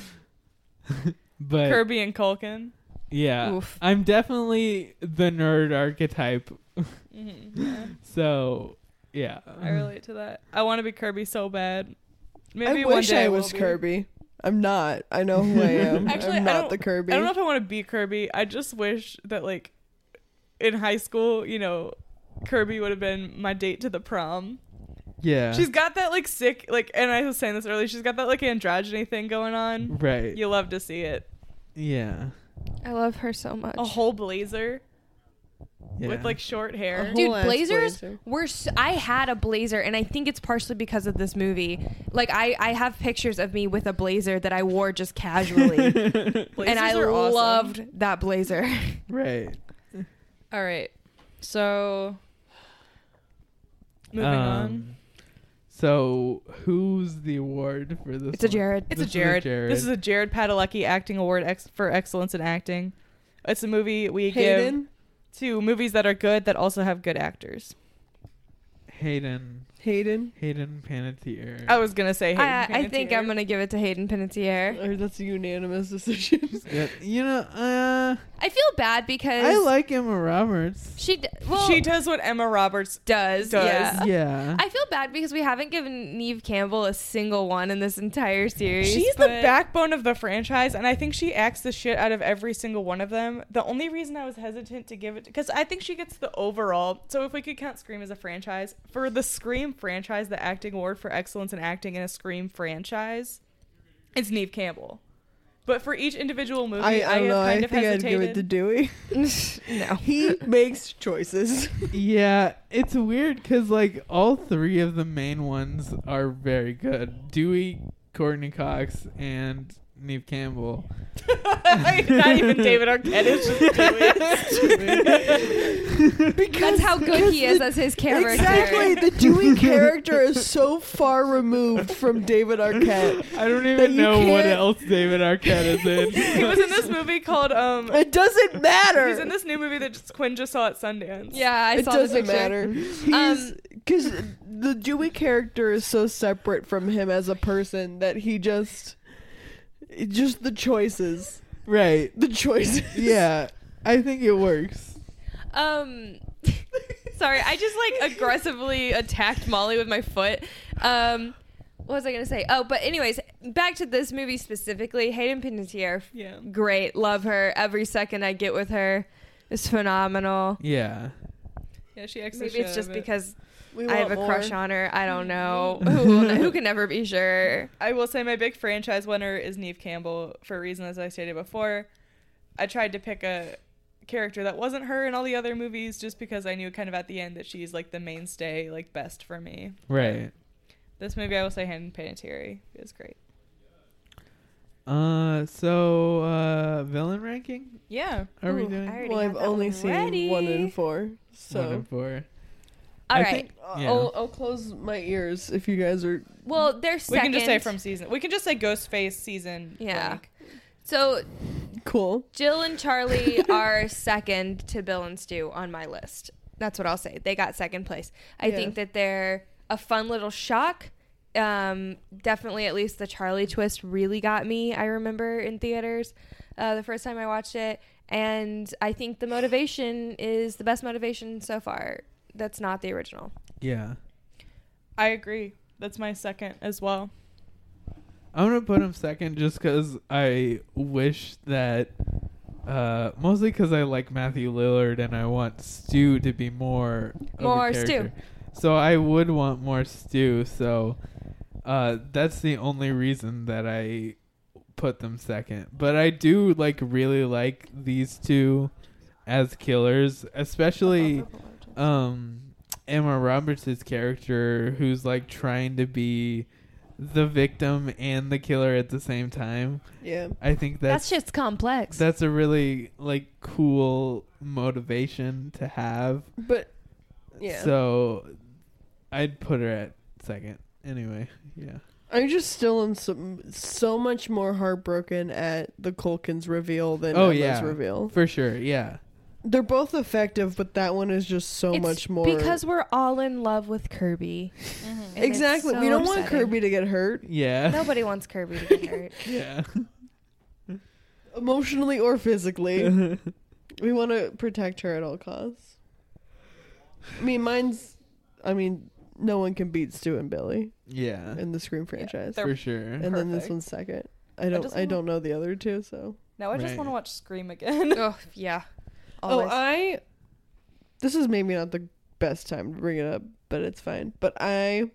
But Kirby and Culkin. yeah, Oof. I'm definitely the nerd archetype. Mhm, yeah. So yeah. I relate to that. I want to be Kirby so bad. Maybe I one wish day I will was be. I'm I'm not. I know who I am. Actually, I'm I not don't- the Kirby. I don't know if I want to be Kirby. I just wish that like in high school, you know, Kirby would have been my date to the prom. Yeah. She's got that like sick like and I was saying this earlier, she's got that like androgyny thing going on. right. You love to see it. Yeah. I love her so much. A whole blazer Yeah. with like short hair. Dude, blazers blazer. were. S- I had a blazer, and I think it's partially because of this movie. Like, I I have pictures of me with a blazer that I wore just casually, and I are awesome. loved that blazer. right. All right. So moving um, on. So who's the award for this? It's a one? Jared. It's a is Jared. Jared. This is a Jared Padalecki Acting Award ex- for excellence in acting. It's a movie we give to movies that are good that also have good actors. Hayden. Hayden. Hayden Panettiere. I was gonna say. Hayden I, I think I'm gonna give it to Hayden Panettiere. Or that's a unanimous decision. Yeah, you know, uh, I feel bad because I like Emma Roberts. she. D- well, she does what Emma Roberts does. does. Yeah. Yeah. I feel bad because we haven't given Neve Campbell a single one in this entire series. She's the backbone of the franchise, and I think she acts the shit out of every single one of them. The only reason I was hesitant to give it because I think she gets the overall. So if we could count Scream as a franchise, for the Scream franchise, the acting award for excellence in acting in a Scream franchise, it's Neve Campbell. But for each individual movie, I, I, I don't have know. kind I of think I'd give it to Dewey. no. He makes choices. Yeah, it's weird because like all three of the main ones are very good. Dewey, Courteney Cox, and Neve Campbell. Not even David Arquette is just because That's how good he is as his character. Exactly. The Dewey character is so far removed from David Arquette. I don't even know what can't- else David Arquette is in. he was in this movie called um. It doesn't matter. He's in this new movie that just, Quinn just saw at Sundance. Yeah, I it saw It doesn't the matter. He's Um, because the Dewey character is so separate from him as a person that he just, it just the choices, right. the choices. Yeah, I think it works. Um, sorry, I just like aggressively attacked Molly with my foot. Um, what was I gonna say? Oh, but anyways, back to this movie specifically. Hayden Panettiere, Yeah. great, love her. Every second I get with her is phenomenal. Yeah. Yeah, she actually. Maybe it's just it. because We I have a want crush on her. I don't know. who, who can never be sure? I will say my big franchise winner is Neve Campbell for reasons I stated before. I tried to pick a character that wasn't her in all the other movies just because I knew kind of at the end that she's like the mainstay, like best for me. Right. This movie I will say Hayden Panettiere is great. Uh, so uh, villain ranking? Yeah. Are we Ooh, doing already Well, have I've that only one seen ready. one in four, one so and four? All I right. think- yeah. I'll, I'll close my ears if you guys are. well, they're second. We can just say from season. We can just say Ghostface season. Yeah. blank. So Cool. Jill and Charlie are second to Bill and Stu on my list. That's what I'll say. They got second place. I Yeah. think that they're a fun little shock. Um, definitely, at least the Charlie twist really got me. I remember in theaters uh, the first time I watched it, and I think the motivation is the best motivation so far. That's not the original. Yeah. I agree. That's my second as well. I'm gonna put him second just because I wish that, uh, mostly because I like Matthew Lillard and I want Stu to be more of a More Stu. So I would want more Stu. So, uh, that's the only reason that I put them second. But I do like really like these two as killers, especially um Emma Roberts' character who's like trying to be the victim and the killer at the same time. Yeah. I think That's, that's just complex. that's a really like cool motivation to have. But yeah. So I'd put her at second. Anyway, yeah. I just still am so, so much more heartbroken at the Culkins reveal than Oh, Emma's yeah. reveal. For sure, yeah. They're both effective, but that one is just so It's much more. because we're all in love with Kirby. Mm-hmm. And it's exactly, so we don't want. Kirby to get hurt Yeah. Nobody wants Kirby to get hurt. yeah. emotionally or physically. we want to protect her at all costs. I mean, mine's. I mean, no one can beat Stu and Billy yeah. in the Scream franchise, they're For sure. and then this one's second. I don't. just I, don't know the other two, so. Now I just Right. want to watch Scream again. oh yeah. Oh, I. This is maybe not the best time to bring it up, but it's fine. But I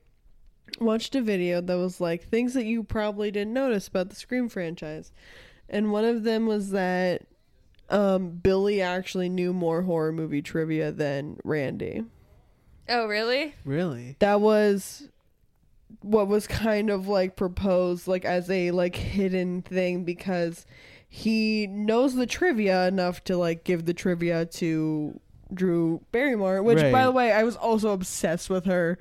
watched a video that was like things that you probably didn't notice about the Scream franchise, and one of them was that um, Billy actually knew more horror movie trivia than Randy. oh really? Really? That was what was kind of like proposed like as a like hidden thing because he knows the trivia enough to like give the trivia to Drew Barrymore, which by the way, I was also obsessed with her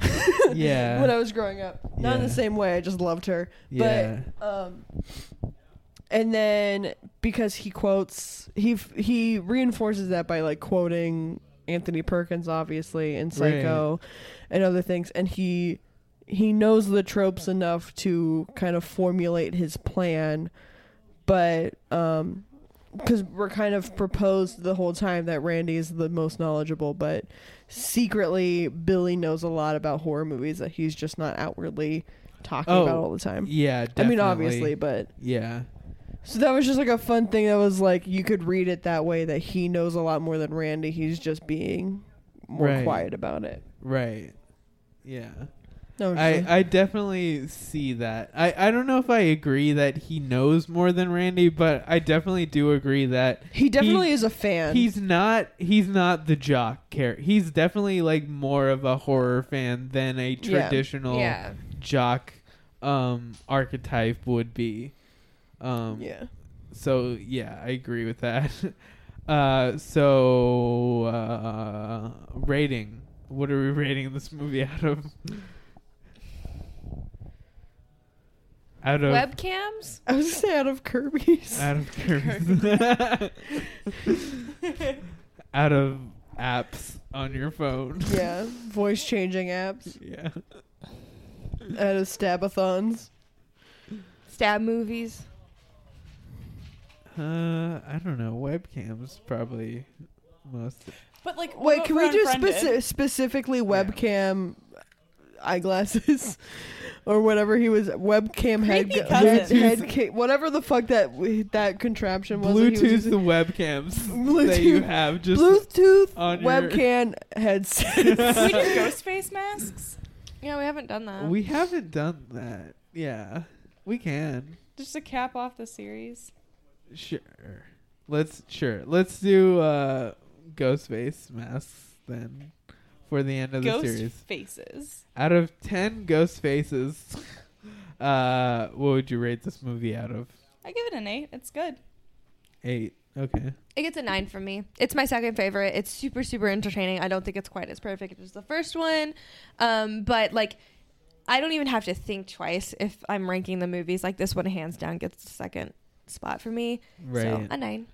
Yeah. when I was growing up. Not in the same way, I just loved her. Yeah. But um and then because he quotes he he reinforces that by like quoting Anthony Perkins, obviously, in Psycho, and other things, and he he knows the tropes enough to kind of formulate his plan, but um, because we're kind of proposed the whole time that Randy is the most knowledgeable, but secretly Billy knows a lot about horror movies that he's just not outwardly talking Oh, about all the time. Yeah, I mean, obviously, but Yeah. so that was just like a fun thing that was like you could read it that way that he knows a lot more than Randy. He's just being more Right. quiet about it. Right. Yeah. That was I, I definitely see that. I, I don't know if I agree that he knows more than Randy, but I definitely do agree that he definitely is a fan. he's not he's not the jock character. He's definitely like more of a horror fan than a Yeah. traditional Yeah. jock um archetype would be. Um yeah. so yeah, I agree with that. uh so uh rating. What are we rating this movie out of? Out of Webcams? I was gonna say out of Kirby's. out of Kirby's. out of apps on your phone. yeah, voice changing apps. Yeah. Out of stabathons. Stab movies? Uh, I don't know. Webcams probably most. But like, Wait, can we do speci- specifically webcam eyeglasses or whatever he was webcam head, Creepy head, cousins. head ca- whatever the fuck that that contraption was. that he was Bluetooth using. the webcams that you Bluetooth- have just Bluetooth on your- webcam headsets. Can we do ghost face masks? Yeah, we haven't done that. We haven't done that. Yeah, we can. Just to cap off the series. Sure. Let's sure. Let's do uh Ghostface masks then for the end of the Ghost series. faces. Out of 10 ghost faces, uh what would you rate this movie out of? I give it an eight. It's good. 8. Okay. It gets a nine from me. It's my second favorite. It's super, super entertaining. I don't think it's quite as perfect as the first one. Um, but like I don't even have to think twice if I'm ranking the movies. Like this one hands down gets the second spot for me. So Right. a nine.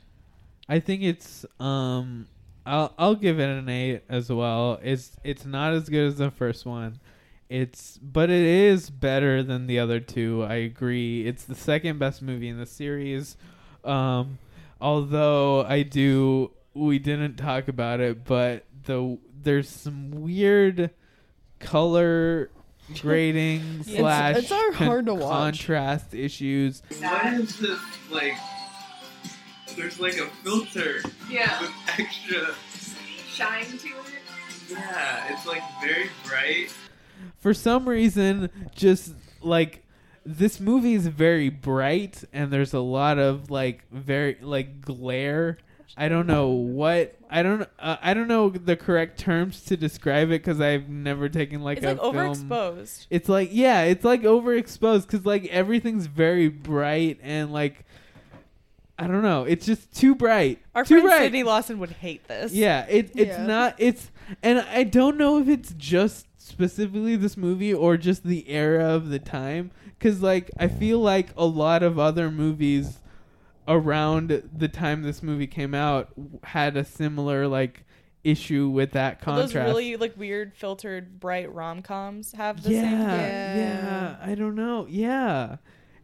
I think it's um I'll I'll give it an 8 as well. It's it's not as good as the first one. It's but it is better than the other two. I agree. It's the second best movie in the series. Um although I do we didn't talk about it, but the there's some weird color grading It's- slash it's hard- con- to watch. contrast issues. What is this like? There's like a filter Yeah. with extra. Shine to it. Yeah, it's like very bright. for some reason just like this movie is very bright and there's a lot of like very like glare i don't know what i don't uh, i don't know the correct terms to describe it because i've never taken like it's a like film overexposed. it's like yeah it's like overexposed because like everything's very bright and like i don't know it's just too bright Our too friend bright Sydney Lawson would hate this. yeah, it it's Yeah. not it's and I don't know if it's just specifically this movie or just the era of the time cuz like I feel like a lot of other movies around the time this movie came out had a similar like issue with that But Those really like weird filtered bright rom coms have the yeah, same. Yeah. yeah, I don't know. Yeah.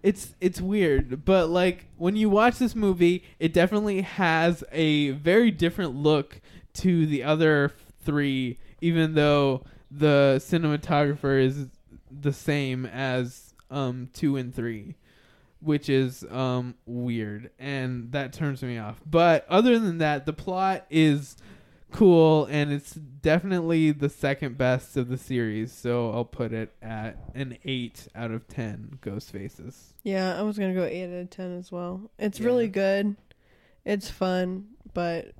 It's it's weird, but like when you watch this movie, it definitely has a very different look to the other three even though the cinematographer is the same as um 2 and 3, which is um weird and that turns me off. But other than that, the plot is cool and it's definitely the second best of the series so i'll put it at an 8 out of 10 ghost faces yeah, I was gonna go eight out of ten as well. It's Yeah. really good. It's fun, but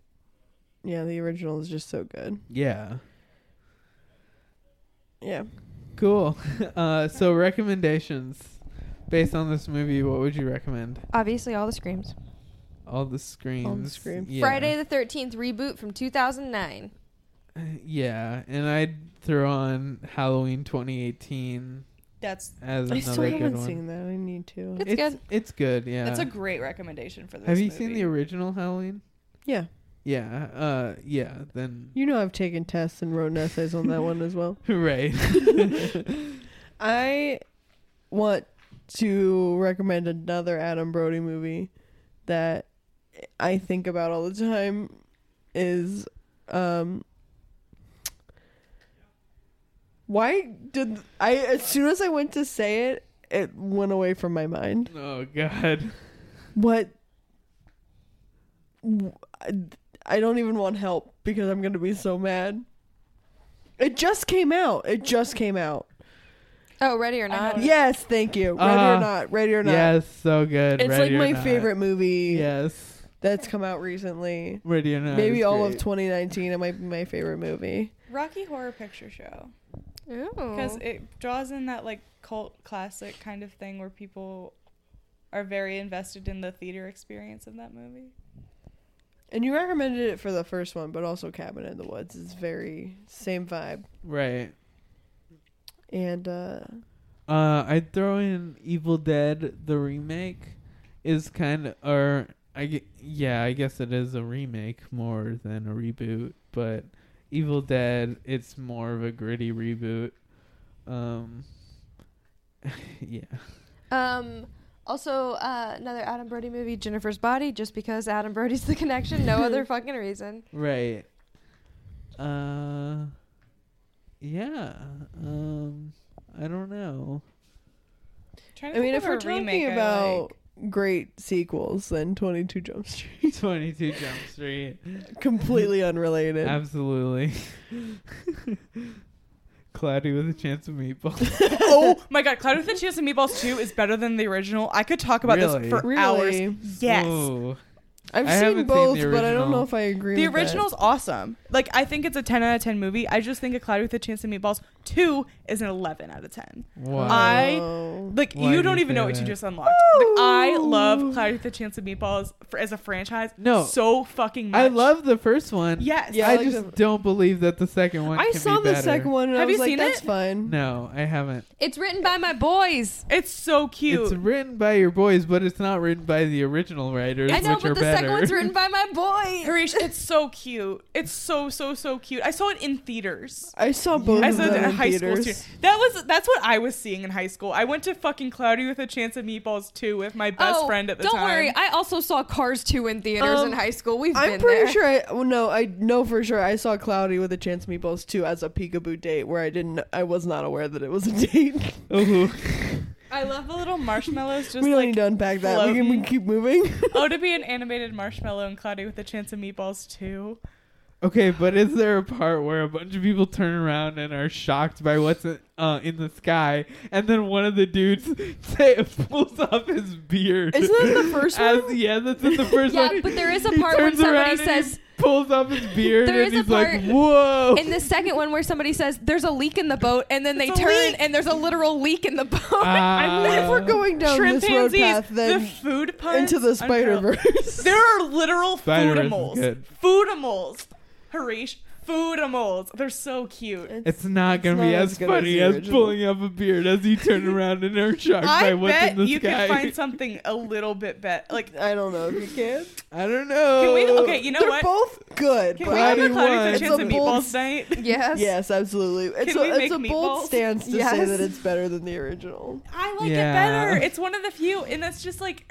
yeah, the original is just so good. yeah Yeah. cool uh so recommendations based on this movie what would you recommend Obviously, all the screams. All the screams screams. yeah. Friday the Thirteenth reboot from 2009. yeah and i'd throw on halloween 2018 That's as I another still good haven't one seen that. I need to. It's it's good. it's good yeah that's a great recommendation for this. have you movie. seen the original halloween Yeah. yeah, uh, yeah, then You know I've taken tests and wrote essays on that one as well. right. I want to recommend another Adam Brody movie that I think about all the time is um why did I as soon as I went to say it it went away from my mind. oh God. What I don't even want help because I'm going to be so mad. It just came out. It just came out. Oh, ready or not? Yes, thank you. Ready Ah, or not, ready or not. Yes, so good. It's Ready like my Not. favorite movie Yes, that's come out recently. ready or not. Maybe is all of 2019. It might be my favorite movie. Rocky Horror Picture Show Ooh. because it draws in that like cult classic kind of thing where people are very invested in the theater experience of that movie. And you recommended it for the first one, but also Cabin in the Woods is very same vibe. right. And uh Uh, I'd throw in Evil Dead the remake is kind of or I gue- yeah I guess it is a remake more than a reboot, but Evil Dead it's more of a gritty reboot. Um, yeah. Um. Also, uh, another Adam Brody movie, Jennifer's Body, just because Adam Brody's the connection, no other fucking reason. Right. Uh yeah. Um I don't know. I mean, if we're a remake talking about like. Great sequels, then 22 Jump Street, 22 Jump Street. completely unrelated. Absolutely. Cloudy with a chance of meatballs. oh my god, Cloud with a Chance of Meatballs 2 is better than the original. I could talk about Really? this for Really? hours. Yes. Whoa. I've I seen seen both, the but I don't know if I agree. The with that. original's awesome. Like I think it's a 10 out of 10 movie. I just think a Cloud with a Chance of Meatballs 2 is an 11 out of 10. Wow. I-. Like Why you do don't you even say know what you just unlocked. Like, I love Cloud with a Chance of Meatballs for, as a franchise No. so fucking much. I love the first one. Yes. Yeah, I, I like just the- don't believe that the second one I can saw be the better. second one and Have I was you like, seen that's it? fine. No, I haven't. It's written by my boys. It's so cute. It's written by your boys, but it's not written by the original writers, I know, which but are the better. second one's written by my boys. Harish, it's so cute. It's so so so so cute. I saw it in theaters. I saw both As of a, them a in high school theaters. student. That was that's what I was seeing in high school. I went to fucking Cloudy with a Chance of Meatballs 2 with my best oh, friend at the time. don't worry. I also saw Cars 2 in theaters Um, in high school. We've I'm been pretty there. sure I well, no, I know for sure I saw Cloudy with a Chance of Meatballs 2 as a peekaboo date where I didn't I was not aware that it was a date. Ooh. I love the little marshmallows just we don't like need to unpack that. We can, we can keep moving. oh to be an animated marshmallow and Cloudy with a Chance of Meatballs 2. Okay, but is there a part where a bunch of people turn around and are shocked by what's in, uh, in the sky, and then one of the dudes say, pulls off his beard? Isn't that the first As- one? Yeah, that's in the first Yeah, one. but there is a He part when turns around somebody and he says pulls off his beard, There and is a he's like, part "Whoa!" in the second one where somebody says there's a leak in the boat, and then they It's a turn leak. and there's a literal leak in the boat. Ah. if we're going down Shrimp this road pansies, path, the food puns, into the Spider. Verse. There are literal Spider-Verse is foodimals. Foodimals. Harish, foodimals. They're so cute. It's not gonna It's be not as as good as funny as, pulling up a beard as you turn around and are shocked by I what's bet in the you sky. could find something a little bit better. Like, I don't know if you can. I don't know. can we? Okay, you know They're what? both good. Can but we have a Cloudy Cloudy one. with a It's Chance a of bold- Meatballs night? yes. Yes, absolutely. It's Can we a, it's make a bold meatballs? stance to say that it's better than the original. I like Yeah. it better. It's one of the few, and that's just like,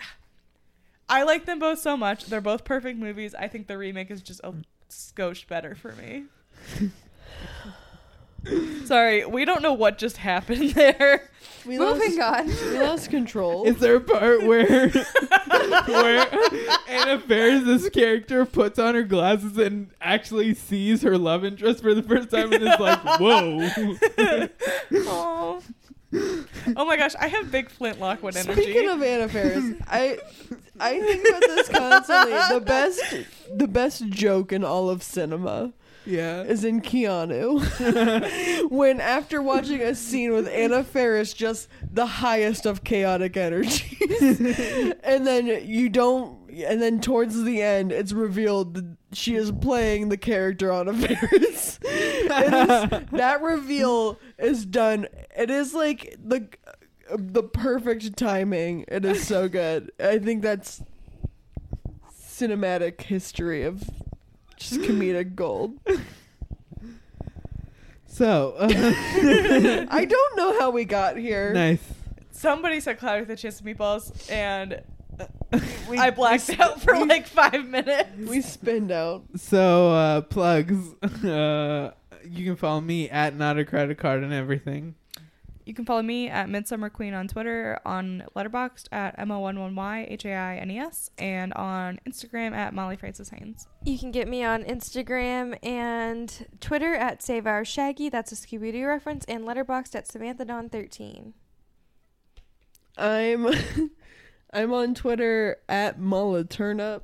I like them both so much. They're both perfect movies. I think the remake is just a skosh better for me. Sorry, we don't know what just happened there. We Moving lost, on. we lost control. Is there a part where where Anna Faris' character puts on her glasses and actually sees her love interest for the first time and is like, "Whoa!" oh. my gosh, I have big Flint Lockwood energy. Speaking of Anna Faris, I I think about this constantly. The best the best joke in all of cinema yeah, is in Keanu. when after watching a scene with Anna Faris just the highest of chaotic energies and then you don't and then towards the end it's revealed that she is playing the character on Faris. It is, that reveal is done. It is like the the perfect timing. It is so good. I think that's cinematic history of Just comedic gold. So, uh, I don't know how we got here. nice. Somebody said cloud with a chance of meatballs, and We, I blacked we, out for we- like five minutes. We spinned out. So, uh, plugs. Uh, you can follow me at not a credit card and everything. You can follow me at Midsummer Queen on Twitter, on Letterboxd at mo11y h a i n e s, and on Instagram at Molly Francis Haynes. You can get me on Instagram and Twitter at Save Our Shaggy. That's a Scooby Doo reference, and Letterboxd at Samantha Dawn 13. I'm I'm on Twitter at Molla Turnup.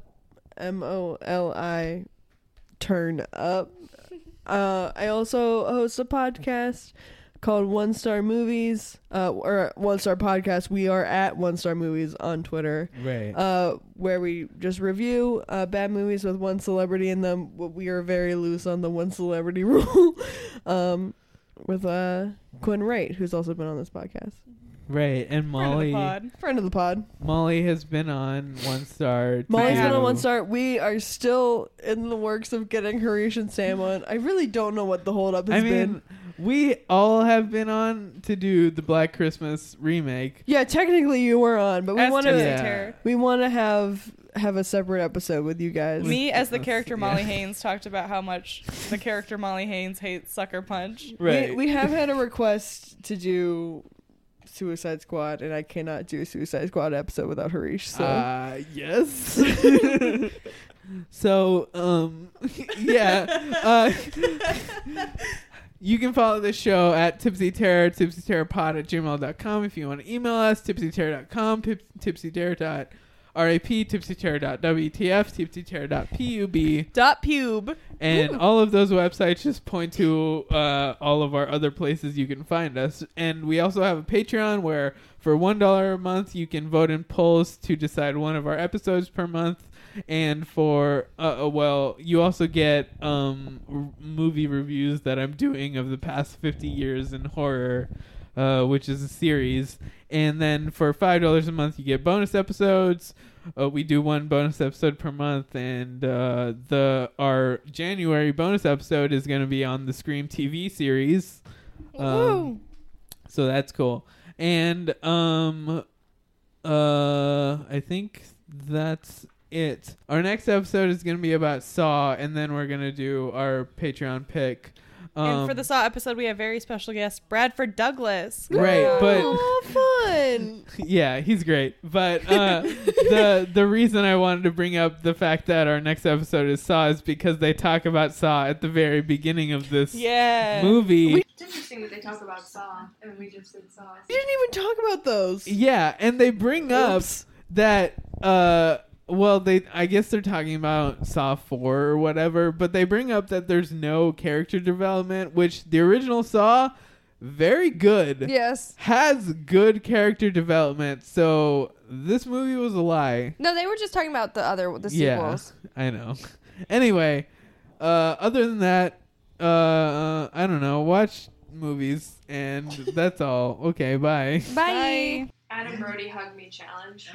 M O L I Turn Up. Uh, I also host a podcast called One Star Movies, uh, or One Star Podcast. We are at One Star Movies on Twitter, Right. uh, where we just review uh, bad movies with one celebrity in them. We are very loose on the one celebrity rule. um, with uh, Quinn Wright, who's also been on this podcast. Right. And Friend of the Molly. pod. Friend of the pod. Molly has been on One Star. Molly's been on one star. We are still in the works of getting Harish and Sam on. I really don't know what the holdup has I mean, been. we all have been on to do the Black Christmas remake. Yeah, technically you were on, but we want to Yeah. We want to have have a separate episode with you guys. Me as the That's- character yeah. Molly Haynes talked about how much the character Molly Haynes hates Sucker Punch. We, we have had a request to do Suicide Squad, and I cannot do a Suicide Squad episode without Harish. So Uh, yes. so, um, yeah. Uh, you can follow the show at Tipsy Terror, tipsyterrorpod at gmail.com. If you want to email us, tipsyterror.com, tip, tipsyterror.rap, tipsyterror.wtf, tipsyterror.pub. Dot pube. And all of those websites just point to uh, all of our other places you can find us. And we also have a Patreon where for $1 a month you can vote in polls to decide one of our episodes per month. And for, uh, uh, well, you also get um, r- movie reviews that I'm doing of the past 50 years in horror, uh, which is a series. And then for $5 a month you get bonus episodes. Uh, we do one bonus episode per month, and uh, the our January bonus episode is going to be on the Scream TV series. Um, so that's cool. And um, uh, I think that's it. Our next episode is going to be about Saw, and then we're going to do our Patreon pick. Um, and for the Saw episode, we have very special guest Bradford Douglas. Right, but oh, fun! yeah, he's great. But uh, the the reason I wanted to bring up the fact that our next episode is Saw is because they talk about Saw at the very beginning of this Yeah. movie. It's interesting that they talk about Saw, and we just did Saw. We didn't even talk about those. yeah, and they bring up that uh well they I guess they're talking about Saw 4 or whatever, but they bring up that there's no character development, which the original Saw very good. Yes. Has good character development. So this movie was a lie. No, they were just talking about the other the Yeah. I know. Anyway, uh, other than that, uh, I don't know. Watch movies, and that's all. Okay, bye. Bye. Adam Brody hug me challenge.